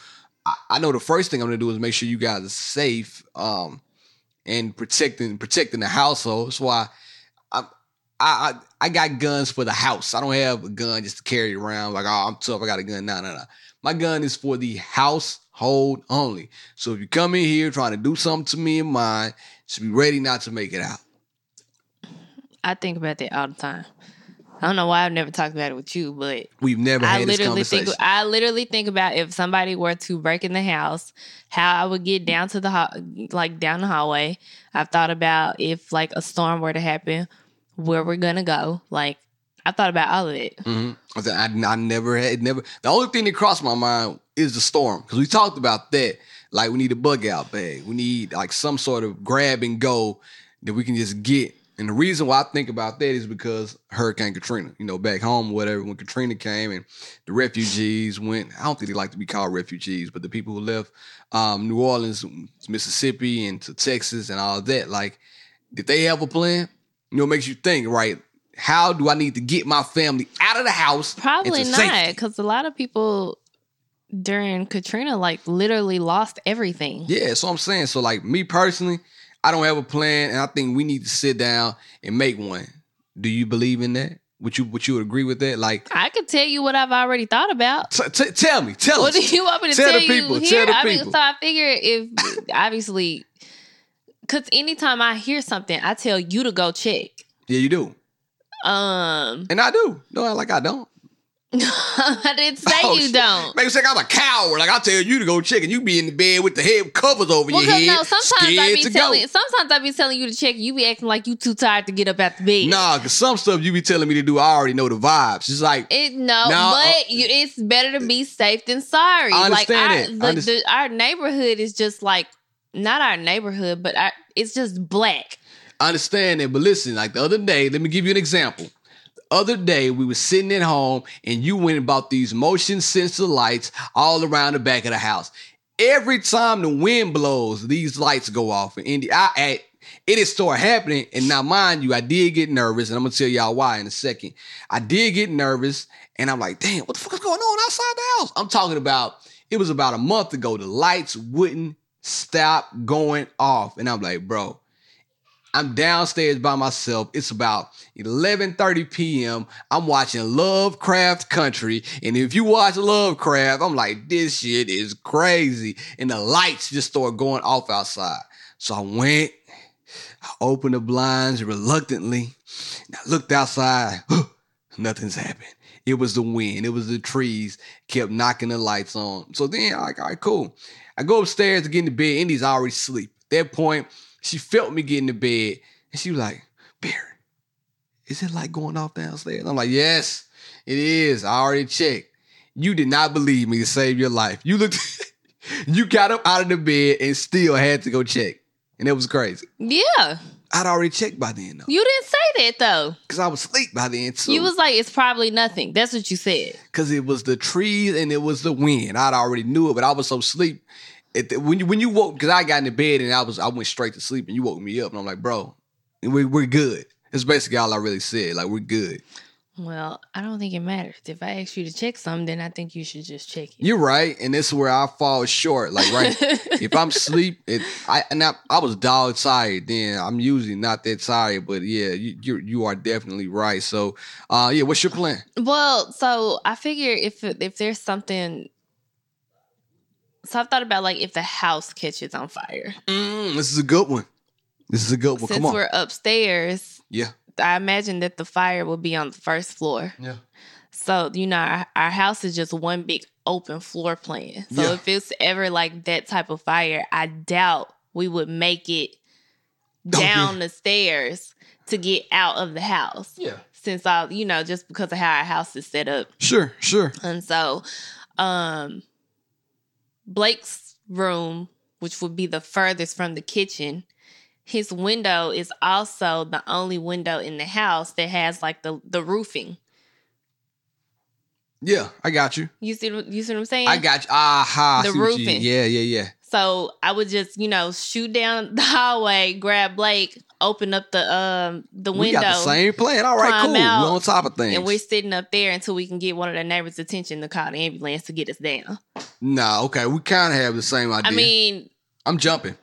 [SPEAKER 2] I, know the first thing I'm to do is make sure you guys are safe, um, and protecting protecting the household. That's why I, I I I got guns for the house. I don't have a gun just to carry around like oh I'm tough. I got a gun. No no no. My gun is for the household only. So if you come in here trying to do something to me and mine, just be ready not to make it out.
[SPEAKER 3] I think about that all the time. I don't know why I've never talked about it with you, but
[SPEAKER 2] We've never
[SPEAKER 3] I literally
[SPEAKER 2] conversation.
[SPEAKER 3] think I literally think about if somebody were to break in the house, how I would get down to the ho- like down the hallway. I've thought about if like a storm were to happen, where we're gonna go. Like I thought about all of it.
[SPEAKER 2] hmm I, said, I, I never had never. The only thing that crossed my mind is the storm because we talked about that. Like we need a bug out bag. We need like some sort of grab and go that we can just get. And the reason why I think about that is because Hurricane Katrina. You know, back home, whatever. When Katrina came and the refugees went. I don't think they like to be called refugees, but the people who left um, New Orleans, Mississippi, and to Texas and all that. Like, did they have a plan? You know, it makes you think, right? How do I need to get my family out of the house?
[SPEAKER 3] Probably not, because a lot of people during Katrina like literally lost everything.
[SPEAKER 2] Yeah, so I'm saying. So like me personally, I don't have a plan, and I think we need to sit down and make one. Do you believe in that? Would you would you agree with that? Like,
[SPEAKER 3] I could tell you what I've already thought about.
[SPEAKER 2] t- t- tell me, tell
[SPEAKER 3] What
[SPEAKER 2] us.
[SPEAKER 3] do you want me to
[SPEAKER 2] Tell
[SPEAKER 3] tell,
[SPEAKER 2] the people,
[SPEAKER 3] you
[SPEAKER 2] tell
[SPEAKER 3] here?
[SPEAKER 2] the
[SPEAKER 3] I mean,
[SPEAKER 2] people.
[SPEAKER 3] so I figure if obviously, because anytime I hear something, I tell you to go check.
[SPEAKER 2] Yeah, you do,
[SPEAKER 3] Um,
[SPEAKER 2] and I do. No, like I don't.
[SPEAKER 3] I didn't say
[SPEAKER 2] Oh,
[SPEAKER 3] you
[SPEAKER 2] shit.
[SPEAKER 3] don't.
[SPEAKER 2] Make think I'm a coward. Like I tell you to go check, and you be in the bed with the head covers over
[SPEAKER 3] Well,
[SPEAKER 2] your head,
[SPEAKER 3] no, sometimes I be telling.
[SPEAKER 2] go.
[SPEAKER 3] Sometimes I be telling you to check. You be acting like you too tired to get up out the bed.
[SPEAKER 2] Nah, cause some stuff you be telling me to do, I already know the vibes. It's like
[SPEAKER 3] It no,
[SPEAKER 2] No,
[SPEAKER 3] but
[SPEAKER 2] uh,
[SPEAKER 3] you, it's better to be safe than sorry.
[SPEAKER 2] I
[SPEAKER 3] like
[SPEAKER 2] understand
[SPEAKER 3] our,
[SPEAKER 2] that. I
[SPEAKER 3] the, the, our neighborhood is just like not our neighborhood, but our, it's just black.
[SPEAKER 2] I understand that, but listen, like the other day, let me give you an example. The other day, we were sitting at home and you went and bought these motion sensor lights all around the back of the house. Every time the wind blows, these lights go off. And I at it is start happening. And now, mind you, I did get nervous, and I'm gonna tell y'all why in a second. I did get nervous, and I'm like, damn, what the fuck is going on outside the house? I'm talking about it was about a month ago. The lights wouldn't stop going off. And I'm like, bro, I'm downstairs by myself. It's about 11:30 p.m. I'm watching Lovecraft Country, and if you watch Lovecraft, I'm like, this shit is crazy. And the lights just start going off outside. So I went, I opened the blinds reluctantly, and I looked outside. Nothing's happened. It was the wind. It was the trees kept knocking the lights on. So then, like, all right, cool. I go upstairs to get in the bed. Indy's already asleep. At that point, she felt me get in the bed, and she was like, Barry, is it like going off downstairs? I'm like, yes, it is. I already checked. You did not believe me to save your life. You looked, you got up out of the bed and still had to go check. And it was crazy.
[SPEAKER 3] Yeah,
[SPEAKER 2] I'd already checked by then, though,
[SPEAKER 3] you didn't say that though.
[SPEAKER 2] because I was asleep by then, too.
[SPEAKER 3] You was like, it's probably nothing. That's what you said.
[SPEAKER 2] because it was the trees and it was the wind. I'd already knew it, but I was so asleep. It, when you when you woke, because I got in the bed and I was I went straight to sleep, and you woke me up, and I'm like, bro, we we're good. It's basically all I really said. Like we're good.
[SPEAKER 3] Well, I don't think it matters. If I ask you to check something, then I think you should just check it.
[SPEAKER 2] You're right, and this is where I fall short. Like right, if I'm asleep, it I and I, I was dog tired. Then I'm usually not that tired, but yeah, you you you are definitely right. So, uh, yeah, what's your plan?
[SPEAKER 3] Well, so I figure if if there's something, so I've thought about like if the house catches on fire.
[SPEAKER 2] Mm, this is a good one. This is a good one.
[SPEAKER 3] Since
[SPEAKER 2] Come on,
[SPEAKER 3] we're upstairs,
[SPEAKER 2] yeah,
[SPEAKER 3] I imagine that the fire will be on the first floor.
[SPEAKER 2] yeah.
[SPEAKER 3] So you know, our, our house is just one big open floor plan. So
[SPEAKER 2] Yeah.
[SPEAKER 3] if it's ever like that type of fire, I doubt we would make it
[SPEAKER 2] Oh,
[SPEAKER 3] down the stairs to get out of the house.
[SPEAKER 2] Yeah.
[SPEAKER 3] Since I, you know, just because of how our house is set up.
[SPEAKER 2] Sure, sure.
[SPEAKER 3] And so, um, Blake's room, which would be the furthest from the kitchen, his window is also the only window in the house that has like the the roofing.
[SPEAKER 2] Yeah, I got you.
[SPEAKER 3] You see, what- you see what I'm saying?
[SPEAKER 2] I got you. Ah, Aha.
[SPEAKER 3] The
[SPEAKER 2] see what you-
[SPEAKER 3] roofing.
[SPEAKER 2] Yeah, yeah, yeah.
[SPEAKER 3] So I would just, you know, shoot down the hallway, grab Blake, open up the um the
[SPEAKER 2] We
[SPEAKER 3] window,
[SPEAKER 2] got the same plan. All right, cool.
[SPEAKER 3] out,
[SPEAKER 2] We're on top of things.
[SPEAKER 3] and we're sitting up there until we can get one of the neighbors' attention to call the ambulance to get us down.
[SPEAKER 2] nah, okay. We kind of have the same idea.
[SPEAKER 3] I mean,
[SPEAKER 2] I'm jumping.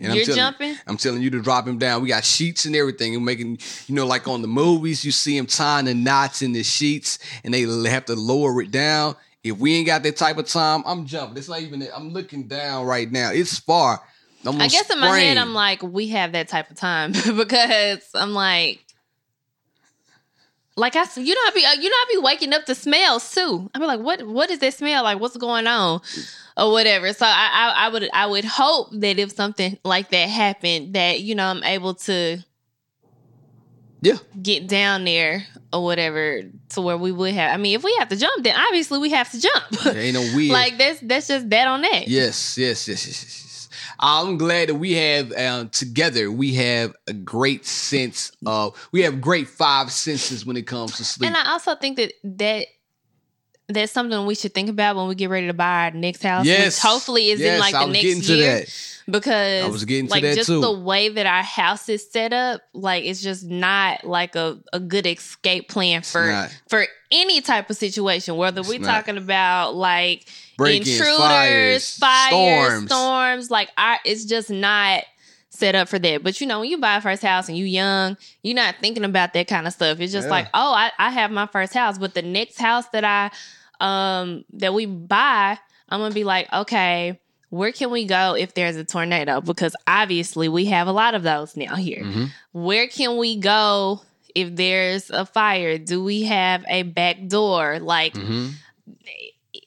[SPEAKER 2] And
[SPEAKER 3] you're
[SPEAKER 2] telling,
[SPEAKER 3] jumping.
[SPEAKER 2] I'm telling you to drop him down. We got sheets and everything. And making, you know, like on the movies, you see him tying the knots in the sheets and they have to lower it down. If we ain't got that type of time, I'm jumping. It's not even, I'm looking down right now. It's far. I'm
[SPEAKER 3] I guess in my head. I'm like, we have that type of time because I'm like, like I, you know, I be, uh, you know, I be waking up to smells too. I be like, what, what is that smell? Like, what's going on, or whatever. So I, I, I would, I would hope that if something like that happened, that you know, I'm able to
[SPEAKER 2] Yeah.
[SPEAKER 3] get down there or whatever to where we would have. I mean, if we have to jump, then obviously we have to jump.
[SPEAKER 2] There ain't no weird.
[SPEAKER 3] like that's that's just that on that.
[SPEAKER 2] Yes, yes, yes, yes, yes. yes. I'm glad that we have um, together. We have a great sense of. We have great five senses when it comes to sleep.
[SPEAKER 3] And I also think that that that's something we should think about when we get ready to buy our next house.
[SPEAKER 2] yes,
[SPEAKER 3] which hopefully is
[SPEAKER 2] yes,
[SPEAKER 3] in like the next year. Because
[SPEAKER 2] I was getting to
[SPEAKER 3] like
[SPEAKER 2] that
[SPEAKER 3] just
[SPEAKER 2] too.
[SPEAKER 3] the way that our house is set up, like it's just not like a, a good escape plan for for any type of situation. Whether we're talking about like
[SPEAKER 2] Break-ins,
[SPEAKER 3] intruders,
[SPEAKER 2] fires,
[SPEAKER 3] fires,
[SPEAKER 2] storms.
[SPEAKER 3] storms, like our, it's just not set up for that. But you know, when you buy a first house and you young, you're not thinking about that kind of stuff. It's just
[SPEAKER 2] Yeah.
[SPEAKER 3] like, oh, I, I have my first house, but the next house that I um that we buy, I'm gonna be like, okay, where can we go if there's a tornado? Because obviously we have a lot of those now here.
[SPEAKER 2] Mhm.
[SPEAKER 3] Where can we go if there's a fire? Do we have a back door? Like
[SPEAKER 2] Mhm.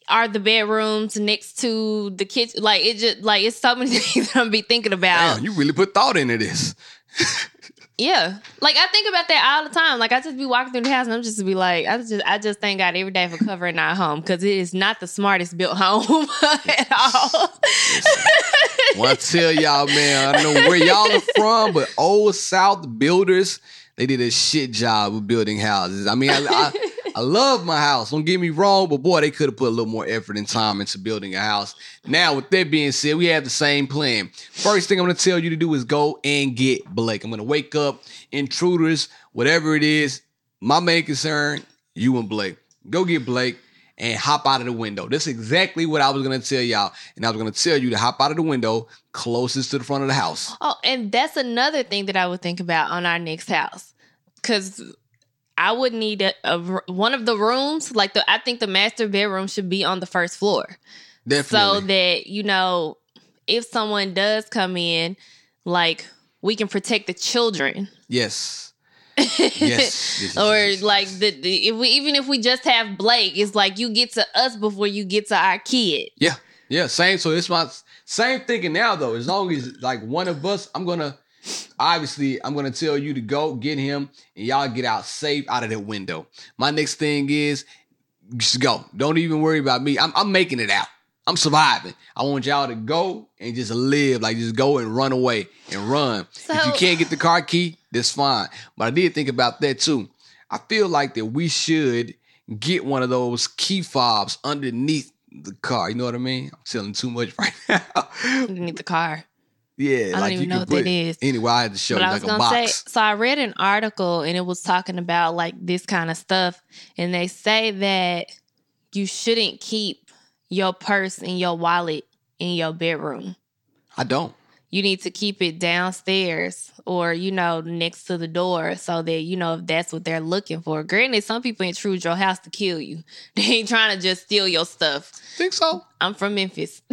[SPEAKER 3] Are the bedrooms next to the kitchen? Like it just like it's so many things that I'm be thinking about.
[SPEAKER 2] Damn, you really put thought into this.
[SPEAKER 3] Yeah, like I think about that all the time. Like I just be walking through the house and I'm just be like, I just I just thank God every day for covering our home because it is not the smartest built home at all.
[SPEAKER 2] Well, I tell y'all, man, I don't know where y'all are from, but old South builders, they did a shit job of building houses. I mean, I, I, I love my house. Don't get me wrong, but boy, they could have put a little more effort and time into building a house. Now, with that being said, we have the same plan. First thing I'm to tell you to do is go and get Blake. I'm to wake up intruders, whatever it is. My main concern, you and Blake. Go get Blake and hop out of the window. That's exactly what I was gonna tell y'all. And I was gonna tell you to hop out of the window closest to the front of the house.
[SPEAKER 3] oh, and that's another thing that I would think about on our next house because. I would need a, a one of the rooms, like the I think the master bedroom should be on the first floor. so that you know if someone does come in like we can protect the children
[SPEAKER 2] yes. Yes. yes,
[SPEAKER 3] or
[SPEAKER 2] yes.
[SPEAKER 3] like the, the if we even if we just have blake it's like you get to us before you get to our kid
[SPEAKER 2] Yeah. Yeah. Same. So it's my same thinking now though. As long as like one of us, I'm gonna obviously I'm gonna tell you to go get him and y'all get out safe out of that window. My next thing is just go. Don't even worry about me. I'm, I'm making it out. I'm surviving. I want y'all to go and just live, like just go and run away and run. if you can't get the car key, that's fine. But I did think about that too. I feel like that we should get one of those key fobs underneath the car. You know what I mean? I'm telling too much right now.
[SPEAKER 3] underneath the car
[SPEAKER 2] yeah, I
[SPEAKER 3] don't
[SPEAKER 2] like
[SPEAKER 3] even
[SPEAKER 2] you
[SPEAKER 3] know what
[SPEAKER 2] put
[SPEAKER 3] that is.
[SPEAKER 2] Anyway, I had to show
[SPEAKER 3] but
[SPEAKER 2] you
[SPEAKER 3] i was
[SPEAKER 2] like a
[SPEAKER 3] gonna say
[SPEAKER 2] box.
[SPEAKER 3] so i read an article and it was talking about like this kind of stuff and they say that you shouldn't keep your purse and your wallet in your bedroom
[SPEAKER 2] I don't.
[SPEAKER 3] You need to keep it downstairs or you know next to the door so that you know if that's what they're looking for granted some people intrude your house to kill you they ain't trying to just steal your stuff
[SPEAKER 2] Think so?
[SPEAKER 3] i'm from memphis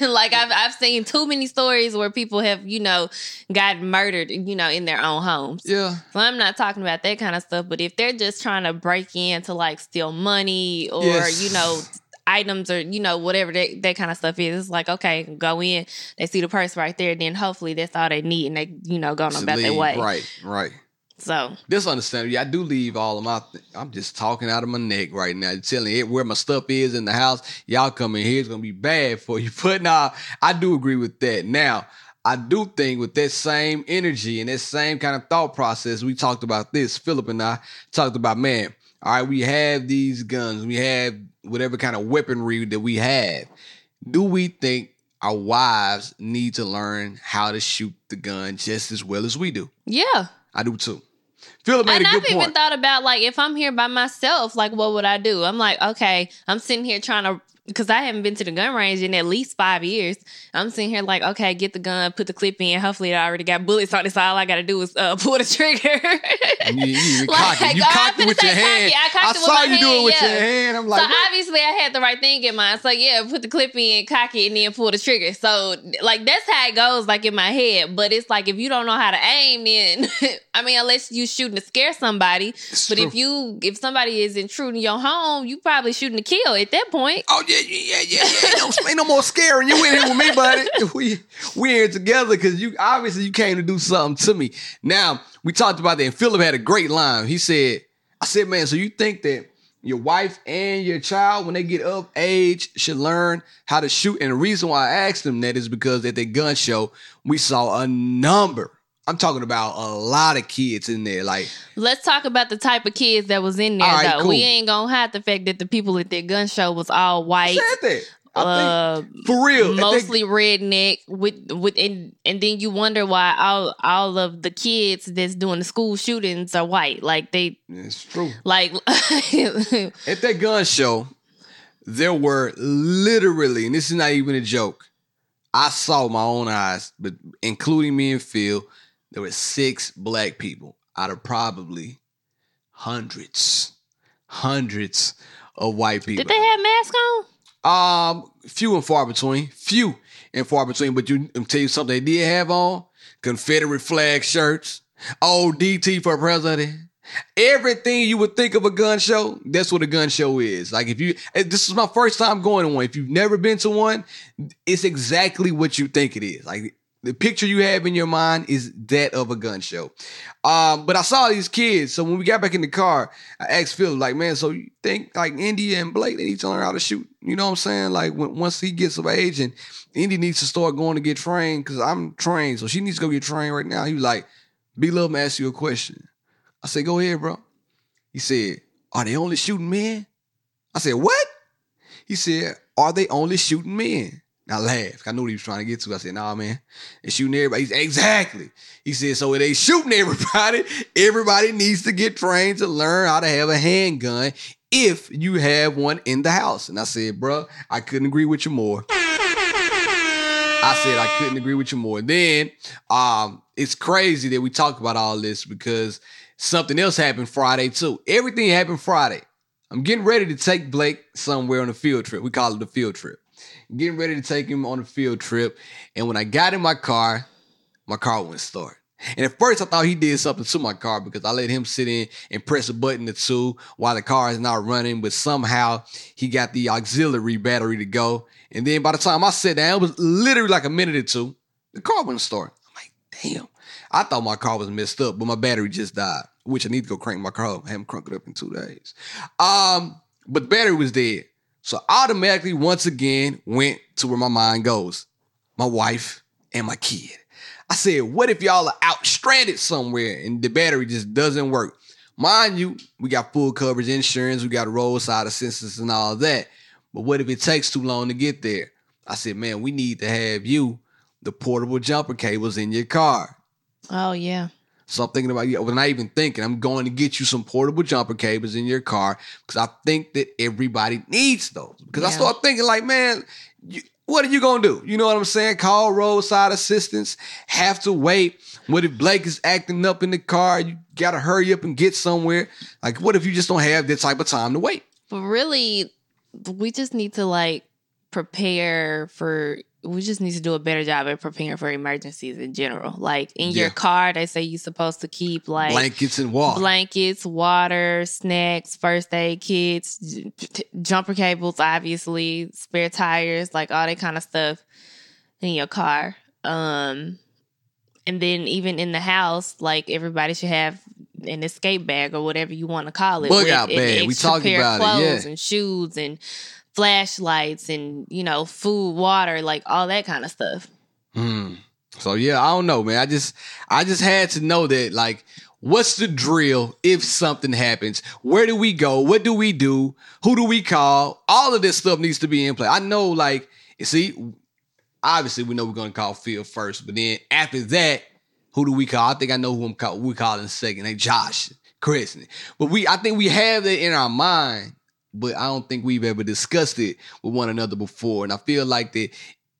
[SPEAKER 3] like I've, I've seen too many stories where people have you know gotten murdered you know in their own homes
[SPEAKER 2] Yeah.
[SPEAKER 3] so i'm not talking about that kind of stuff but if they're just trying to break in to like steal money or
[SPEAKER 2] Yes.
[SPEAKER 3] you know items or you know whatever that, that kind of stuff is it's like okay go in they see the purse right there then hopefully that's all they need and they you know going
[SPEAKER 2] on
[SPEAKER 3] about their way
[SPEAKER 2] Right, right.
[SPEAKER 3] so
[SPEAKER 2] This understandable. Yeah, I do leave all of my. I'm just talking out of my neck right now, telling it where my stuff is in the house. Y'all come in here, it's gonna be bad for you. But nah, I do agree with that. Now, I do think with that same energy and that same kind of thought process, we talked about this. Philip and I talked about, man. All right, we have these guns, we have whatever kind of weaponry that we have. Do we think our wives need to learn how to shoot the gun just as well as we do?
[SPEAKER 3] yeah
[SPEAKER 2] I do too. Philip made
[SPEAKER 3] and I've
[SPEAKER 2] good
[SPEAKER 3] even thought about like if I'm here by myself, like what would I do? I'm like, okay, I'm sitting here trying to because I haven't been to the gun range in at least five years. I'm sitting here like, okay, get the gun, put the clip in. Hopefully, I already got bullets on it, so all I got to do is uh, pull the trigger.
[SPEAKER 2] You,
[SPEAKER 3] Like,
[SPEAKER 2] cocked it. You cocked it with your hand.
[SPEAKER 3] I it
[SPEAKER 2] saw you do it with
[SPEAKER 3] yeah.
[SPEAKER 2] your hand. I'm
[SPEAKER 3] so
[SPEAKER 2] like, what?
[SPEAKER 3] obviously, I had the right thing in mind. So yeah, put the clip in, cock it, and then pull the trigger. So like that's how it goes, like in my head. But it's like if you don't know how to aim, then I mean, unless you shooting to scare somebody.
[SPEAKER 2] It's
[SPEAKER 3] But
[SPEAKER 2] true.
[SPEAKER 3] if you if somebody is intruding your home, you probably shooting to kill at that point.
[SPEAKER 2] oh yeah, yeah, yeah, yeah, yeah. Ain't no, more scaring you in here with me, buddy. We we here together because you obviously you came to do something to me. Now we talked about that, and Philip had a great line. He said, "I said, man, so you think that your wife and your child, when they get of age, should learn how to shoot?" And the reason why I asked them that is because at the gun show we saw a number. I'm talking about a lot of kids in there, like
[SPEAKER 3] Let's talk about the type of kids that was in there,
[SPEAKER 2] right,
[SPEAKER 3] though.
[SPEAKER 2] cool.
[SPEAKER 3] We ain't gonna hide the fact that the people at that gun show was all white,
[SPEAKER 2] said that. I
[SPEAKER 3] uh,
[SPEAKER 2] think, for real, think-
[SPEAKER 3] mostly redneck. With with and, and then you wonder why all all of the kids that's doing the school shootings are white. Like they
[SPEAKER 2] it's true.
[SPEAKER 3] like
[SPEAKER 2] At that gun show, there were literally, and this is not even a joke. I saw my own eyes, but including me and Phil, there were six black people out of probably hundreds, hundreds of white people.
[SPEAKER 3] did they have masks on?
[SPEAKER 2] Um, few and far between. Few and far between. But you I'm tell you something they did have on Confederate flag shirts. Oh, DT for president. Everything you would think of a gun show, that's what a gun show is. Like if you, eh, this is my first time going to one. If you've never been to one, it's exactly what you think it is. Like the picture you have in your mind is that of a gun show. Um, but I saw these kids. So when we got back in the car, I asked Phil, like, man, so you think like India and Blake, they need to learn how to shoot? You know what I'm saying? Like when, once he gets of age and Indy needs to start going to get trained, because I'm trained, so she needs to go get trained right now. He was like, B Love, ask you a question. I said, go ahead, bro. He said, are they only shooting men? I said, what? He said, are they only shooting men? I laughed. I knew what he was trying to get to. I said, nah, man. They're shooting everybody. Said, exactly. He said, so it ain't shooting everybody, everybody needs to get trained to learn how to have a handgun if you have one in the house. And I said, bro, I couldn't agree with you more. I said I couldn't agree with you more. Then um, it's crazy that we talk about all this because something else happened Friday too. Everything happened Friday. I'm getting ready to take Blake somewhere on a field trip. We call it a field trip. Getting ready to take him on a field trip. And when I got in my car, my car wouldn't start. And at first I thought he did something to my car because I let him sit in and press a button or two while the car is not running, but somehow he got the auxiliary battery to go. And then by the time I sat down, it was literally like a minute or two, the car wouldn't start. I'm like, damn. I thought my car was messed up, but my battery just died, which I need to go crank my car up. I haven't cranked it up in two days. Um, but the battery was dead. So automatically once again went to where my mind goes. My wife and my kid. I said, what if y'all are out stranded somewhere and the battery just doesn't work? Mind you, we got full coverage insurance, we got roadside assistance and all that. But what if it takes too long to get there? I said, man, we need to have you the portable jumper cables in your car.
[SPEAKER 3] Oh yeah.
[SPEAKER 2] So I'm thinking about you. Well, not even thinking. I'm going to get you some portable jumper cables in your car because I think that everybody needs those. Because I start thinking like, man, you, what are you gonna do? You know what I'm saying? Call roadside assistance. Have to wait. What if Blake is acting up in the car? You gotta hurry up and get somewhere. Like, what if you just don't have that type of time to wait?
[SPEAKER 3] But really, we just need to like prepare for. We just need to do a better job at preparing for emergencies in general. Like in
[SPEAKER 2] Yeah.
[SPEAKER 3] your car, they say you're supposed to keep like
[SPEAKER 2] Blankets and water.
[SPEAKER 3] blankets, water, snacks, first aid kits, j- jumper cables, obviously, spare tires, like all that kind of stuff in your car. Um, and then even in the house, like everybody should have an escape bag or whatever you want to call it.
[SPEAKER 2] Bug out bag. We
[SPEAKER 3] extra
[SPEAKER 2] talked
[SPEAKER 3] pair of
[SPEAKER 2] about it, yeah.
[SPEAKER 3] clothes and shoes and flashlights and you know food, water, like all that kind of stuff.
[SPEAKER 2] Hmm. So yeah, I don't know, man. I just I just had to know that like what's the drill if something happens? Where do we go? What do we do? Who do we call? All of this stuff needs to be in play. I know like you see obviously we know we're to call Phil first, but then after that, who do we call? I think I know who I'm call, we call in second. Hey Josh, Chris. But we I think we have that in our mind, but I don't think we've ever discussed it with one another before. And I feel like that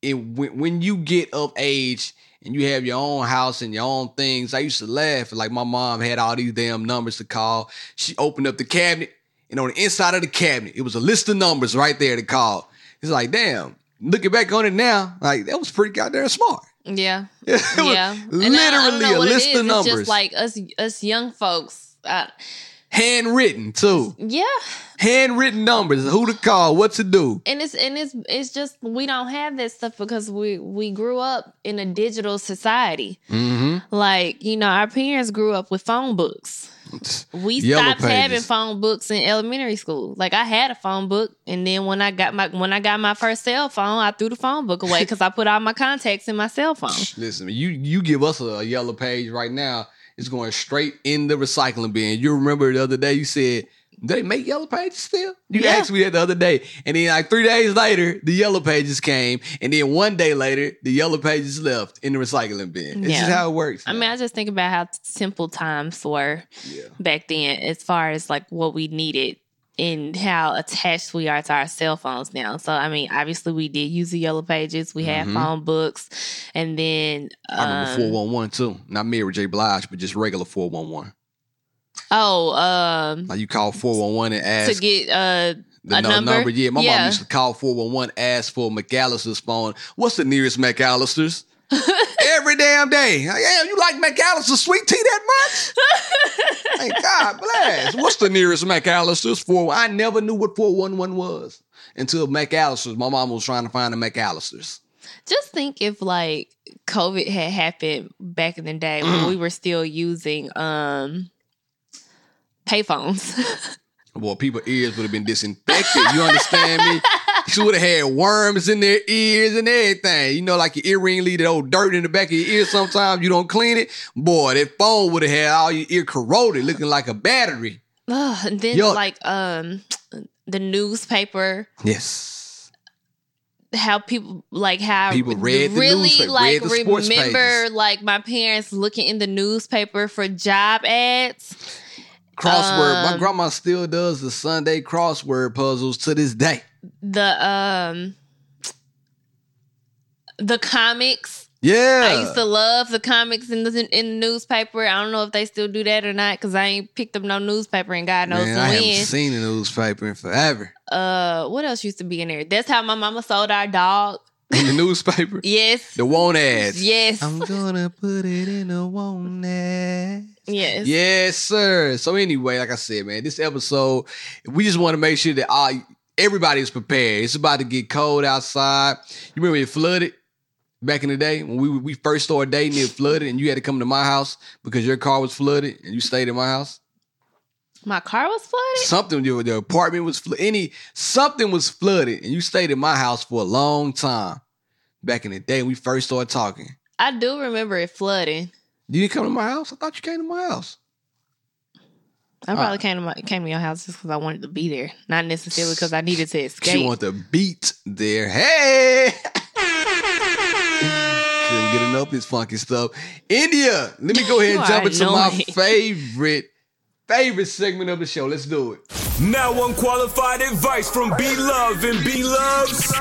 [SPEAKER 2] it when, when you get of age and you have your own house and your own things, I used to laugh. Like my mom had all these damn numbers to call. She opened up the cabinet, and on the inside of the cabinet, it was a list of numbers right there to call. It's like, damn, looking back on it now, like that was pretty goddamn smart.
[SPEAKER 3] Yeah, yeah. And I- I don't
[SPEAKER 2] literally a list
[SPEAKER 3] is.
[SPEAKER 2] of numbers.
[SPEAKER 3] It's just like us, us young folks. I,
[SPEAKER 2] handwritten too.
[SPEAKER 3] Yeah.
[SPEAKER 2] Handwritten numbers, who to call, what to do.
[SPEAKER 3] And it's and it's it's just we don't have that stuff because we we grew up in a digital society.
[SPEAKER 2] Mm-hmm.
[SPEAKER 3] Like, you know, our parents grew up with phone books. We
[SPEAKER 2] Yellow
[SPEAKER 3] stopped having phone books in elementary school. Like I had a phone book, and then when I got my when I got my first cell phone, I threw the phone book away because I put all my contacts in my cell phone.
[SPEAKER 2] Listen, you you give us a yellow page right now, it's going straight in the recycling bin. You remember the other day you said, they make yellow pages still? You
[SPEAKER 3] Yeah.
[SPEAKER 2] asked me that the other day. And then like three days later, the yellow pages came. And then one day later, the yellow pages left in the recycling bin. It's
[SPEAKER 3] Yeah.
[SPEAKER 2] just how it works.
[SPEAKER 3] I mean, I just think about how simple times were
[SPEAKER 2] yeah.
[SPEAKER 3] back then, as far as like what we needed and how attached we are to our cell phones now. So, I mean, obviously, we did use the yellow pages. We had
[SPEAKER 2] Mhm.
[SPEAKER 3] phone books, and then
[SPEAKER 2] I remember
[SPEAKER 3] um,
[SPEAKER 2] 411 too. Not Mary J. Blige, but just regular 411.
[SPEAKER 3] oh, um,
[SPEAKER 2] Like you call 411 and ask
[SPEAKER 3] to get uh
[SPEAKER 2] the
[SPEAKER 3] a
[SPEAKER 2] no-
[SPEAKER 3] number?
[SPEAKER 2] Yeah, my
[SPEAKER 3] Yeah.
[SPEAKER 2] mom used to call 411, ask for McAlister's phone. What's the nearest McAlister's? Every damn day. Yeah, you like McAlister's sweet tea that much? hey, God bless. What's the nearest McAlister's? For I never knew what 411 was until McAlister's. My mom was trying to find the McAlister's.
[SPEAKER 3] just think if like COVID had happened back in the day when we were still using um payphones.
[SPEAKER 2] Well, people's ears would have been disinfected. You understand me? She would have had worms in their ears and everything. You know, like your earring leave that old dirt in the back of your ear sometimes. You don't clean it. Boy, that phone would have had all your ear corroded, looking like a battery.
[SPEAKER 3] Ugh, and then
[SPEAKER 2] Yuck.
[SPEAKER 3] like um the newspaper
[SPEAKER 2] Yes.
[SPEAKER 3] how people like how
[SPEAKER 2] People read the
[SPEAKER 3] really like
[SPEAKER 2] read the
[SPEAKER 3] remember
[SPEAKER 2] pages.
[SPEAKER 3] like my parents looking in the newspaper for job ads
[SPEAKER 2] Crossword. My
[SPEAKER 3] Um,
[SPEAKER 2] grandma still does the Sunday crossword puzzles to this day.
[SPEAKER 3] the um the comics
[SPEAKER 2] Yeah.
[SPEAKER 3] I used to love the comics in the in the newspaper. I don't know if they still do that or not because I ain't picked up no newspaper and God knows
[SPEAKER 2] Man, I haven't
[SPEAKER 3] when.
[SPEAKER 2] seen a newspaper in forever.
[SPEAKER 3] Uh, what else used to be in there? That's how my mama sold our dog.
[SPEAKER 2] In the newspaper.
[SPEAKER 3] Yes,
[SPEAKER 2] The want ads.
[SPEAKER 3] yes,
[SPEAKER 2] I'm gonna put it in the want ad.
[SPEAKER 3] yes.
[SPEAKER 2] Yes, sir. So anyway, like I said, man, this episode, we just want to make sure that all everybody is prepared. It's about to get cold outside. You remember it flooded back in the day when we we first started dating? It flooded, and you had to come to my house because your car was flooded, and you stayed in my house.
[SPEAKER 3] My car was flooded.
[SPEAKER 2] Something the, the apartment was flo- any something was flooded, and you stayed in my house for a long time. Back in the day, we first started talking.
[SPEAKER 3] I do remember it flooding.
[SPEAKER 2] You didn't come to my house. I thought you came to my house.
[SPEAKER 3] I probably came to my came to your house just because I wanted to be there, not necessarily because I needed to escape.
[SPEAKER 2] She
[SPEAKER 3] escape.
[SPEAKER 2] want the beat there. Hey! Couldn't get enough of this funky stuff. India, let me go ahead and jump into my favorite, favorite segment of the show. Let's do it.
[SPEAKER 4] Now unqualified advice from B Love and B Love's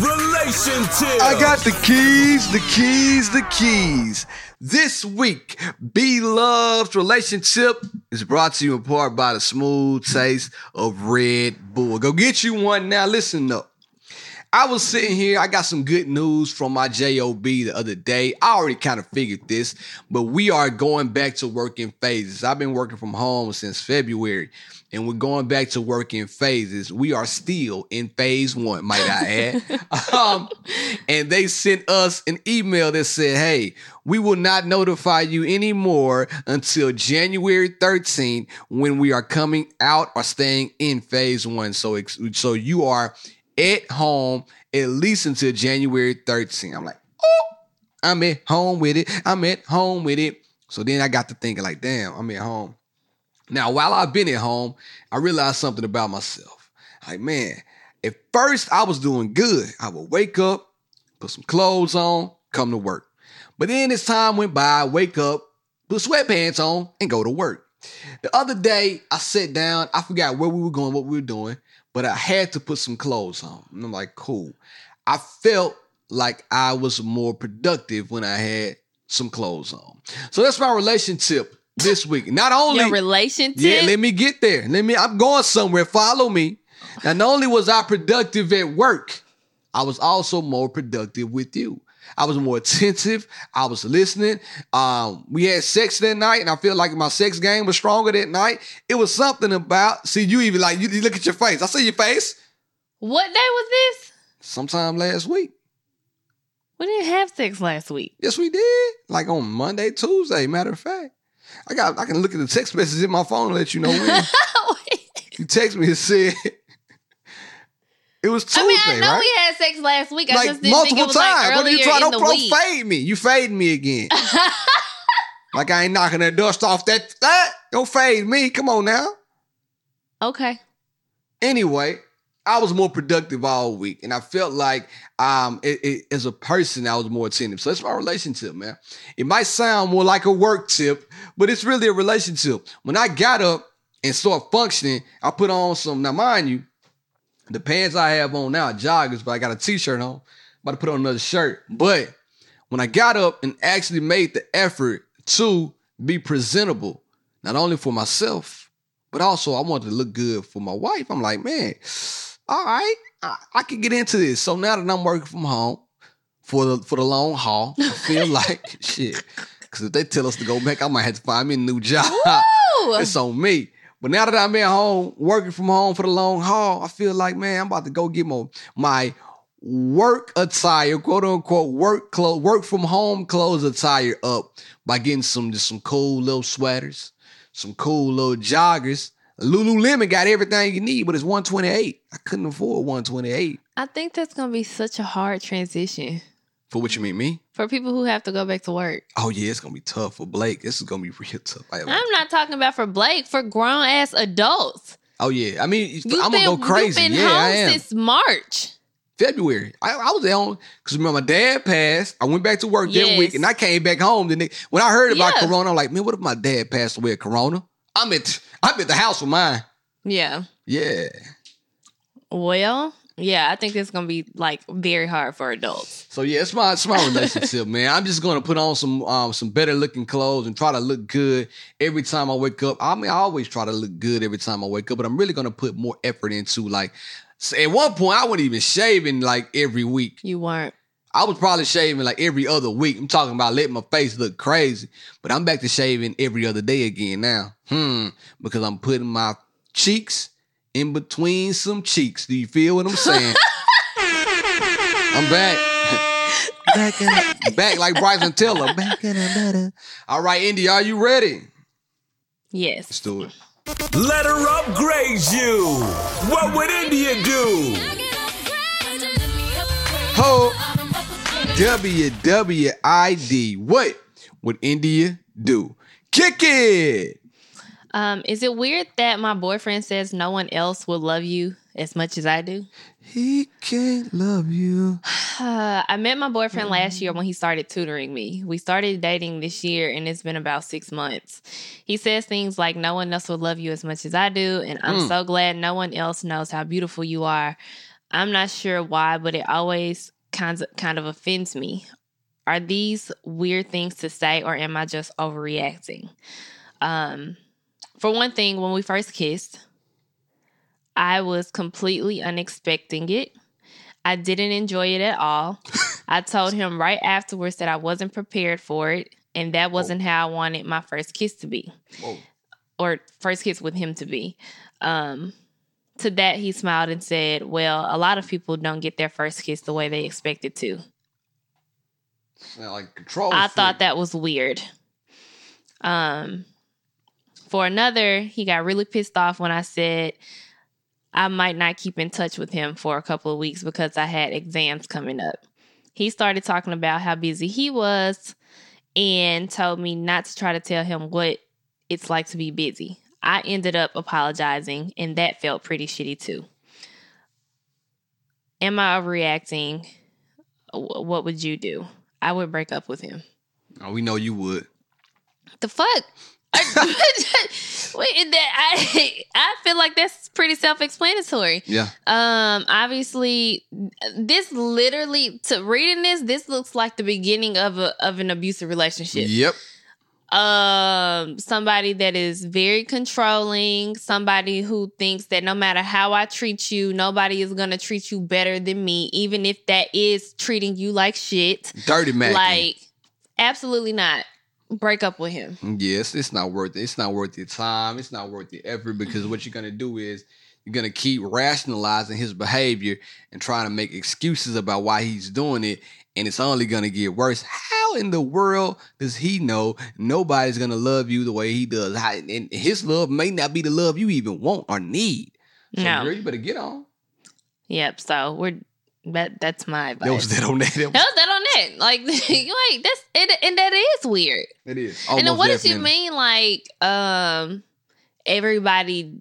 [SPEAKER 4] relationship.
[SPEAKER 2] I got the keys, the keys, the keys. This week, B Love's relationship is brought to you in part by the smooth taste of Red Bull. Go get you one now. Listen up. I was sitting here. I got some good news from my JOB the other day. I already kind of figured this, but we are going back to work in phases. I've been working from home since February, and we're going back to work in phases. We are still in phase one, might I add. um, and they sent us an email that said, Hey, we will not notify you anymore until January 13th when we are coming out or staying in phase one. So, so you are at home at least until January 13th. I'm like, oh, I'm at home with it. I'm at home with it. So then I got to thinking, like, damn, I'm at home. Now, while I've been at home, I realized something about myself. Like, man, at first I was doing good. I would wake up, put some clothes on, come to work. But then as time went by, I wake up, put sweatpants on, and go to work. The other day, I sat down, I forgot where we were going, what we were doing, but I had to put some clothes on. And I'm like, cool. I felt like I was more productive when I had some clothes on. So that's my relationship this week. Not only
[SPEAKER 3] Your relationship.
[SPEAKER 2] yeah, let me get there. Let me. I'm going somewhere. Follow me. Now, not only was I productive at work, I was also more productive with you. I was more attentive. I was listening. Um, we had sex that night, and I feel like my sex game was stronger that night. It was something about. See, you even like you, you look at your face. I see your face.
[SPEAKER 3] What day was this?
[SPEAKER 2] Sometime last week.
[SPEAKER 3] We didn't have sex last week.
[SPEAKER 2] Yes, we did. Like on Monday, Tuesday. Matter of fact, I got. I can look at the text messages in my phone and let you know when. you text me and said it was Tuesday,
[SPEAKER 3] I mean, I know
[SPEAKER 2] right?
[SPEAKER 3] we had sex last week. I
[SPEAKER 2] like
[SPEAKER 3] just didn't
[SPEAKER 2] multiple
[SPEAKER 3] was like
[SPEAKER 2] times. what are you trying?
[SPEAKER 3] in
[SPEAKER 2] Don't, fade me. You fade me again. like I ain't knocking that dust off that. that. Don't fade me. Come on now.
[SPEAKER 3] Okay.
[SPEAKER 2] Anyway, I was more productive all week, and I felt like um, it, it- as a person, I was more attentive. So that's my relationship, man. It might sound more like a work tip, but it's really a relationship. When I got up and started functioning, I put on some. Now, mind you, the pants I have on now are joggers, but I got a t-shirt on. I'm About to put on another shirt, but when I got up and actually made the effort to be presentable, not only for myself, but also I wanted to look good for my wife. I'm like, man, all right, I, I can get into this. So now that I'm working from home for the for the long haul, I feel like shit. Because if they tell us to go back, I might have to find me a new job.
[SPEAKER 3] Woo!
[SPEAKER 2] it's on me. But now that I'm at home, working from home for the long haul, I feel like, man, I'm about to go get my, my work attire, quote unquote, work clothes, work from home clothes attire up by getting some just some cool little sweaters, some cool little joggers. Lululemon got everything you need, but it's 128. I couldn't afford 128.
[SPEAKER 3] I think that's gonna be such a hard transition
[SPEAKER 2] For what you mean, me?
[SPEAKER 3] for people who have to go back to work.
[SPEAKER 2] Oh yeah, it's gonna be tough for Blake. This is gonna be real tough. I-
[SPEAKER 3] I'm not talking about for Blake, for grown ass adults.
[SPEAKER 2] oh yeah, I mean,
[SPEAKER 3] You've
[SPEAKER 2] I'm
[SPEAKER 3] been,
[SPEAKER 2] gonna go crazy.
[SPEAKER 3] You've been
[SPEAKER 2] yeah, I
[SPEAKER 3] home
[SPEAKER 2] am.
[SPEAKER 3] since March.
[SPEAKER 2] February. I, I was there on because remember my dad passed. I went back to work that week and I came back home. Then when I heard about
[SPEAKER 3] Yeah.
[SPEAKER 2] Corona, I'm like, man, what if my dad passed away of Corona? I'm at I'm at the house with mine.
[SPEAKER 3] Yeah.
[SPEAKER 2] Yeah.
[SPEAKER 3] Well, yeah, I think it's gonna be like very hard for adults.
[SPEAKER 2] So yeah, it's my it's my relationship, man. I'm just gonna put on some um some better looking clothes and try to look good every time I wake up. I mean, I always try to look good every time I wake up, but I'm really gonna put more effort into like. At one point, I wasn't even shaving like every week.
[SPEAKER 3] You weren't.
[SPEAKER 2] I was probably shaving like every other week. I'm talking about letting my face look crazy, but I'm back to shaving every other day again now. Hmm, because I'm putting my cheeks in between some cheeks. Do you feel what I'm saying? I'm back. back in back like Bryson Tiller. Back in a better. All right, Indy, are you ready?
[SPEAKER 3] Yes.
[SPEAKER 2] Let's do it.
[SPEAKER 4] Let her upgrade you. What would India do?
[SPEAKER 2] Ho WWID. What would India do? Kick it.
[SPEAKER 3] Um, is it weird that my boyfriend says no one else will love you as much as I do?
[SPEAKER 2] He can't love you.
[SPEAKER 3] Uh, I met my boyfriend last year when he started tutoring me. We started dating this year and it's been about six months. He says things like, No one else will love you as much as I do. And I'm
[SPEAKER 2] Mm.
[SPEAKER 3] so glad no one else knows how beautiful you are. I'm not sure why, but it always kind of, kind of offends me. Are these weird things to say or am I just overreacting? Um, for one thing, when we first kissed, I was completely unexpecting it. I didn't enjoy it at all. I told him right afterwards that I wasn't prepared for it, and that wasn't how I wanted my first kiss to be,
[SPEAKER 2] Whoa.
[SPEAKER 3] or first kiss with him to be. Um, to that, he smiled and said, "Well, a lot of people don't get their first kiss the way they expect it
[SPEAKER 2] to." Like control.
[SPEAKER 3] I thought that was weird. Um, for another, he got really pissed off when I said I might not keep in touch with him for a couple of weeks because I had exams coming up. He started talking about how busy he was and told me not to try to tell him what it's like to be busy. I ended up apologizing, and that felt pretty shitty too. Am I overreacting? What would you do? I would break up with him.
[SPEAKER 2] Oh, we know you would.
[SPEAKER 3] The fuck? I, wait, that I I feel like that's pretty self-explanatory.
[SPEAKER 2] Yeah.
[SPEAKER 3] Um, obviously, this literally to reading this, this looks like the beginning of a of an abusive relationship.
[SPEAKER 2] Yep.
[SPEAKER 3] um somebody that is very controlling somebody who thinks that no matter how i treat you nobody is gonna treat you better than me even if that is treating you like shit
[SPEAKER 2] Dirty man.
[SPEAKER 3] like absolutely not break up with him
[SPEAKER 2] Yes, it's not worth it. It's not worth your time. It's not worth the effort because what you're gonna do is you're gonna keep rationalizing his behavior and trying to make excuses about why he's doing it, and it's only gonna get worse. How in the world does he know nobody's gonna love you the way he does? How, and his love may not be the love you even want or need. So
[SPEAKER 3] No.
[SPEAKER 2] girl, you better get on.
[SPEAKER 3] yep so we're that that's my advice
[SPEAKER 2] That was that on that.
[SPEAKER 3] That was that that like you ain't that's and, and that is weird
[SPEAKER 2] It is.
[SPEAKER 3] and then what does you mean like um everybody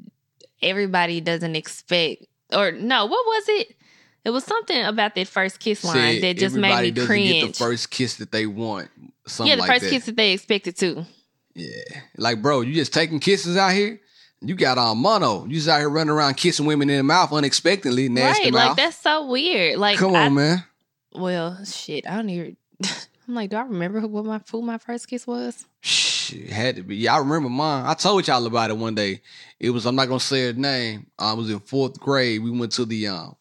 [SPEAKER 3] everybody doesn't expect or no what was it it was something about that first kiss line
[SPEAKER 2] Said
[SPEAKER 3] that just made me cringe
[SPEAKER 2] Get the first kiss that they want. Something
[SPEAKER 3] yeah the
[SPEAKER 2] like
[SPEAKER 3] first
[SPEAKER 2] that.
[SPEAKER 3] kiss that they expected too
[SPEAKER 2] Yeah. Like, bro, you just taking kisses out here? You got on mono. You just out here running around kissing women in the mouth unexpectedly, nasty
[SPEAKER 3] right
[SPEAKER 2] mouth.
[SPEAKER 3] like that's so weird like
[SPEAKER 2] Come
[SPEAKER 3] I,
[SPEAKER 2] on, man.
[SPEAKER 3] Well shit i don't even i'm like do i remember who what my who my first kiss was
[SPEAKER 2] Shit, had to be. Yeah, I remember mine. I told y'all about it one day. It was, I'm not to say her name. I was in fourth grade. We went to the um,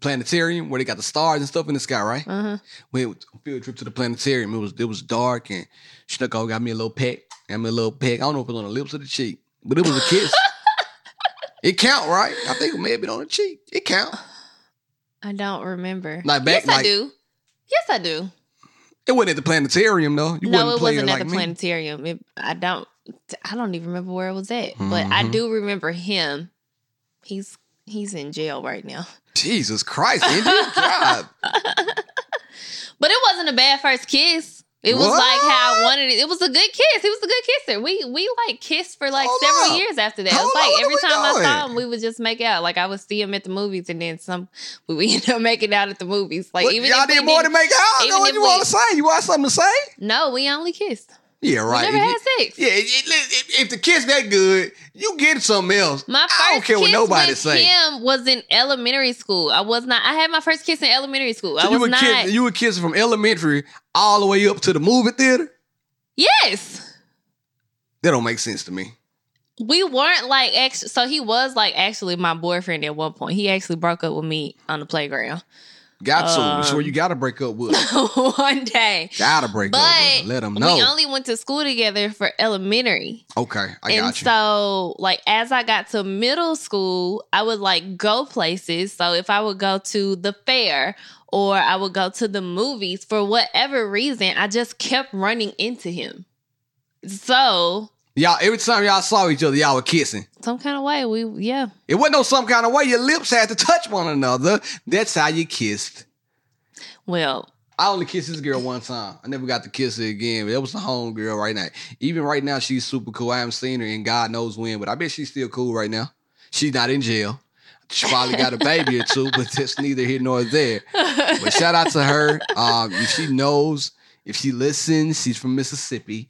[SPEAKER 2] planetarium where they got the stars and stuff in the sky, right?
[SPEAKER 3] uh-huh
[SPEAKER 2] We went on a field trip to the planetarium. It was it was dark and Snuck got me a little peck. Got me a little peck. I don't know if it was on the lips or the cheek, but it was a kiss. it count, right? I think it may have been on the cheek. It count.
[SPEAKER 3] I don't remember
[SPEAKER 2] Like back-
[SPEAKER 3] yes i do yes i do
[SPEAKER 2] It wasn't at the planetarium though. You
[SPEAKER 3] no, it
[SPEAKER 2] playing
[SPEAKER 3] wasn't
[SPEAKER 2] like
[SPEAKER 3] at the
[SPEAKER 2] me.
[SPEAKER 3] planetarium. It, I don't. I don't even remember where it was at, but I
[SPEAKER 2] Mhm.
[SPEAKER 3] do remember him. He's he's in jail right now.
[SPEAKER 2] Jesus Christ, Indy. God.
[SPEAKER 3] But it wasn't a bad first kiss. It was
[SPEAKER 2] What?
[SPEAKER 3] like how I wanted it. It was a good kiss. He was a good kisser. We we like kissed for like
[SPEAKER 2] Hold
[SPEAKER 3] several
[SPEAKER 2] up.
[SPEAKER 3] years after that.
[SPEAKER 2] Hold
[SPEAKER 3] it was like every time I saw him, we would just make out. Like I would see him at the movies, and then some we would end up making out at the movies. Like
[SPEAKER 2] What,
[SPEAKER 3] even
[SPEAKER 2] y'all did more than make out. I
[SPEAKER 3] even
[SPEAKER 2] know what you want to say. You want something to say?
[SPEAKER 3] No, we only kissed.
[SPEAKER 2] Yeah, right.
[SPEAKER 3] Never had sex.
[SPEAKER 2] Yeah, if, if the kiss that good, you get something else.
[SPEAKER 3] My first
[SPEAKER 2] I don't care what
[SPEAKER 3] kiss
[SPEAKER 2] nobody
[SPEAKER 3] with
[SPEAKER 2] say.
[SPEAKER 3] him was in elementary school. I was not. I had my first kiss in elementary school.
[SPEAKER 2] So
[SPEAKER 3] I
[SPEAKER 2] you
[SPEAKER 3] was
[SPEAKER 2] were
[SPEAKER 3] not.
[SPEAKER 2] kiss, you were kissing from elementary all the way up to the movie theater.
[SPEAKER 3] yes,
[SPEAKER 2] That don't make sense to me.
[SPEAKER 3] we weren't like actually. So he was like actually my boyfriend at one point. He actually broke up with me on the playground
[SPEAKER 2] Got to.
[SPEAKER 3] Um,
[SPEAKER 2] where you got to break up with.
[SPEAKER 3] one day.
[SPEAKER 2] Got to break up with.
[SPEAKER 3] But.
[SPEAKER 2] Let them know.
[SPEAKER 3] we only went to school together for elementary.
[SPEAKER 2] okay, I
[SPEAKER 3] and
[SPEAKER 2] got you.
[SPEAKER 3] so, like, as I got to middle school, I would like go places. So, if I would go to the fair or I would go to the movies for whatever reason, I just kept running into him. So,
[SPEAKER 2] y'all, every time y'all saw each other, y'all were kissing.
[SPEAKER 3] some kind of way, we, yeah.
[SPEAKER 2] It wasn't no some kind of way. Your lips had to touch one another. That's how you kissed.
[SPEAKER 3] Well,
[SPEAKER 2] I only kissed this girl one time. I never got to kiss her again. But that was the home girl right now. Even right now, she's super cool. I haven't seen her in God knows when, but I bet she's still cool right now. She's not in jail. She probably got a baby or two, but that's neither here nor there. But shout out to her. Um, if she knows, if she listens, she's from Mississippi.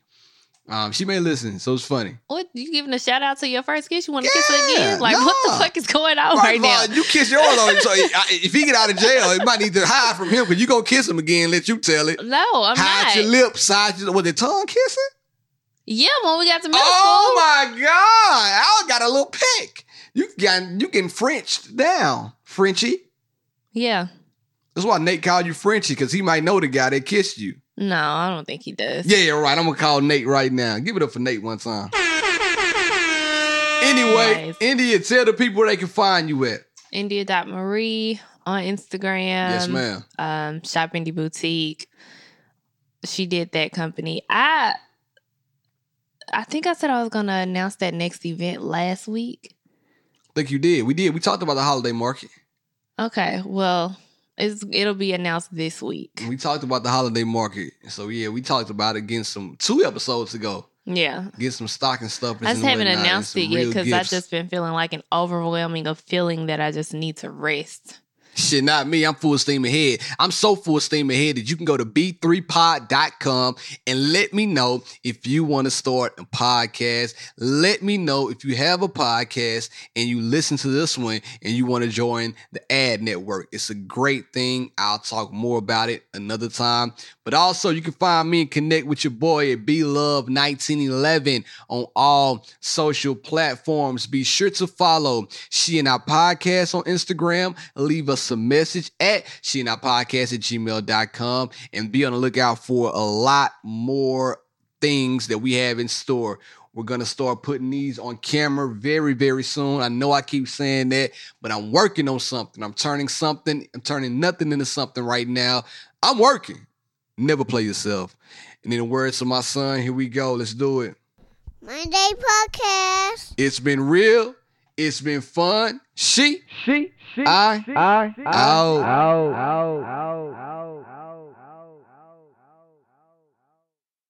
[SPEAKER 2] Um, she may listen, so it's funny.
[SPEAKER 3] what you giving a shout out to your first kiss? You want to kiss her again? Like, what the fuck is going on right
[SPEAKER 2] all,
[SPEAKER 3] now?
[SPEAKER 2] you kiss yours on him, so if he get out of jail, it might need to hide from him because you gonna kiss him again. Let you tell it.
[SPEAKER 3] No, I'm
[SPEAKER 2] hide
[SPEAKER 3] not.
[SPEAKER 2] your lips, hide your was it tongue kissing?
[SPEAKER 3] Yeah, when we got to middle
[SPEAKER 2] Oh
[SPEAKER 3] school.
[SPEAKER 2] my god! I got a little peck. You got you getting Frenched down, Frenchy.
[SPEAKER 3] Yeah.
[SPEAKER 2] That's why Nate called you Frenchy because he might know the guy that kissed you.
[SPEAKER 3] No, I don't think he does.
[SPEAKER 2] Yeah, yeah, right. I'm gonna call Nate right now. Give it up for Nate one time. Anyway,
[SPEAKER 3] Nice.
[SPEAKER 2] India, tell the people where they can find you at.
[SPEAKER 3] India.Marie on Instagram.
[SPEAKER 2] yes, ma'am.
[SPEAKER 3] Um, Shop Indie Boutique. She did that company. I I think I said I was gonna announce that next event last week.
[SPEAKER 2] think you did. We did. We talked about the holiday market.
[SPEAKER 3] Okay, well, it's it'll be announced this week.
[SPEAKER 2] We talked about the holiday market. So yeah, we talked about it again some two episodes ago.
[SPEAKER 3] Yeah.
[SPEAKER 2] Get some stocking stuff.
[SPEAKER 3] I just haven't announced it yet because I've just been feeling like an overwhelming of feeling that I just need to rest.
[SPEAKER 2] Shit, not me. I'm full steam ahead. I'm so full steam ahead that you can go to b3pod.com and let me know if you want to start a podcast. Let me know if you have a podcast and you listen to this one and you want to join the ad network. It's a great thing. I'll talk more about it another time. But also, you can find me and connect with your boy at B Love 1911 on all social platforms. Be sure to follow She and I Podcast on Instagram. Leave us a message at She and I Podcast at gmail.com and be on the lookout for a lot more things that we have in store. We're gonna start putting these on camera very, very soon. I know I keep saying that, but I'm working on something. I'm turning something, I'm turning nothing into something right now. I'm working. Never play yourself. And in the words of my son, here we go. Let's do it.
[SPEAKER 5] Monday podcast.
[SPEAKER 2] It's been real. It's been fun. She,
[SPEAKER 6] She, she,
[SPEAKER 2] I,
[SPEAKER 6] I,
[SPEAKER 2] out.
[SPEAKER 6] out, out, out.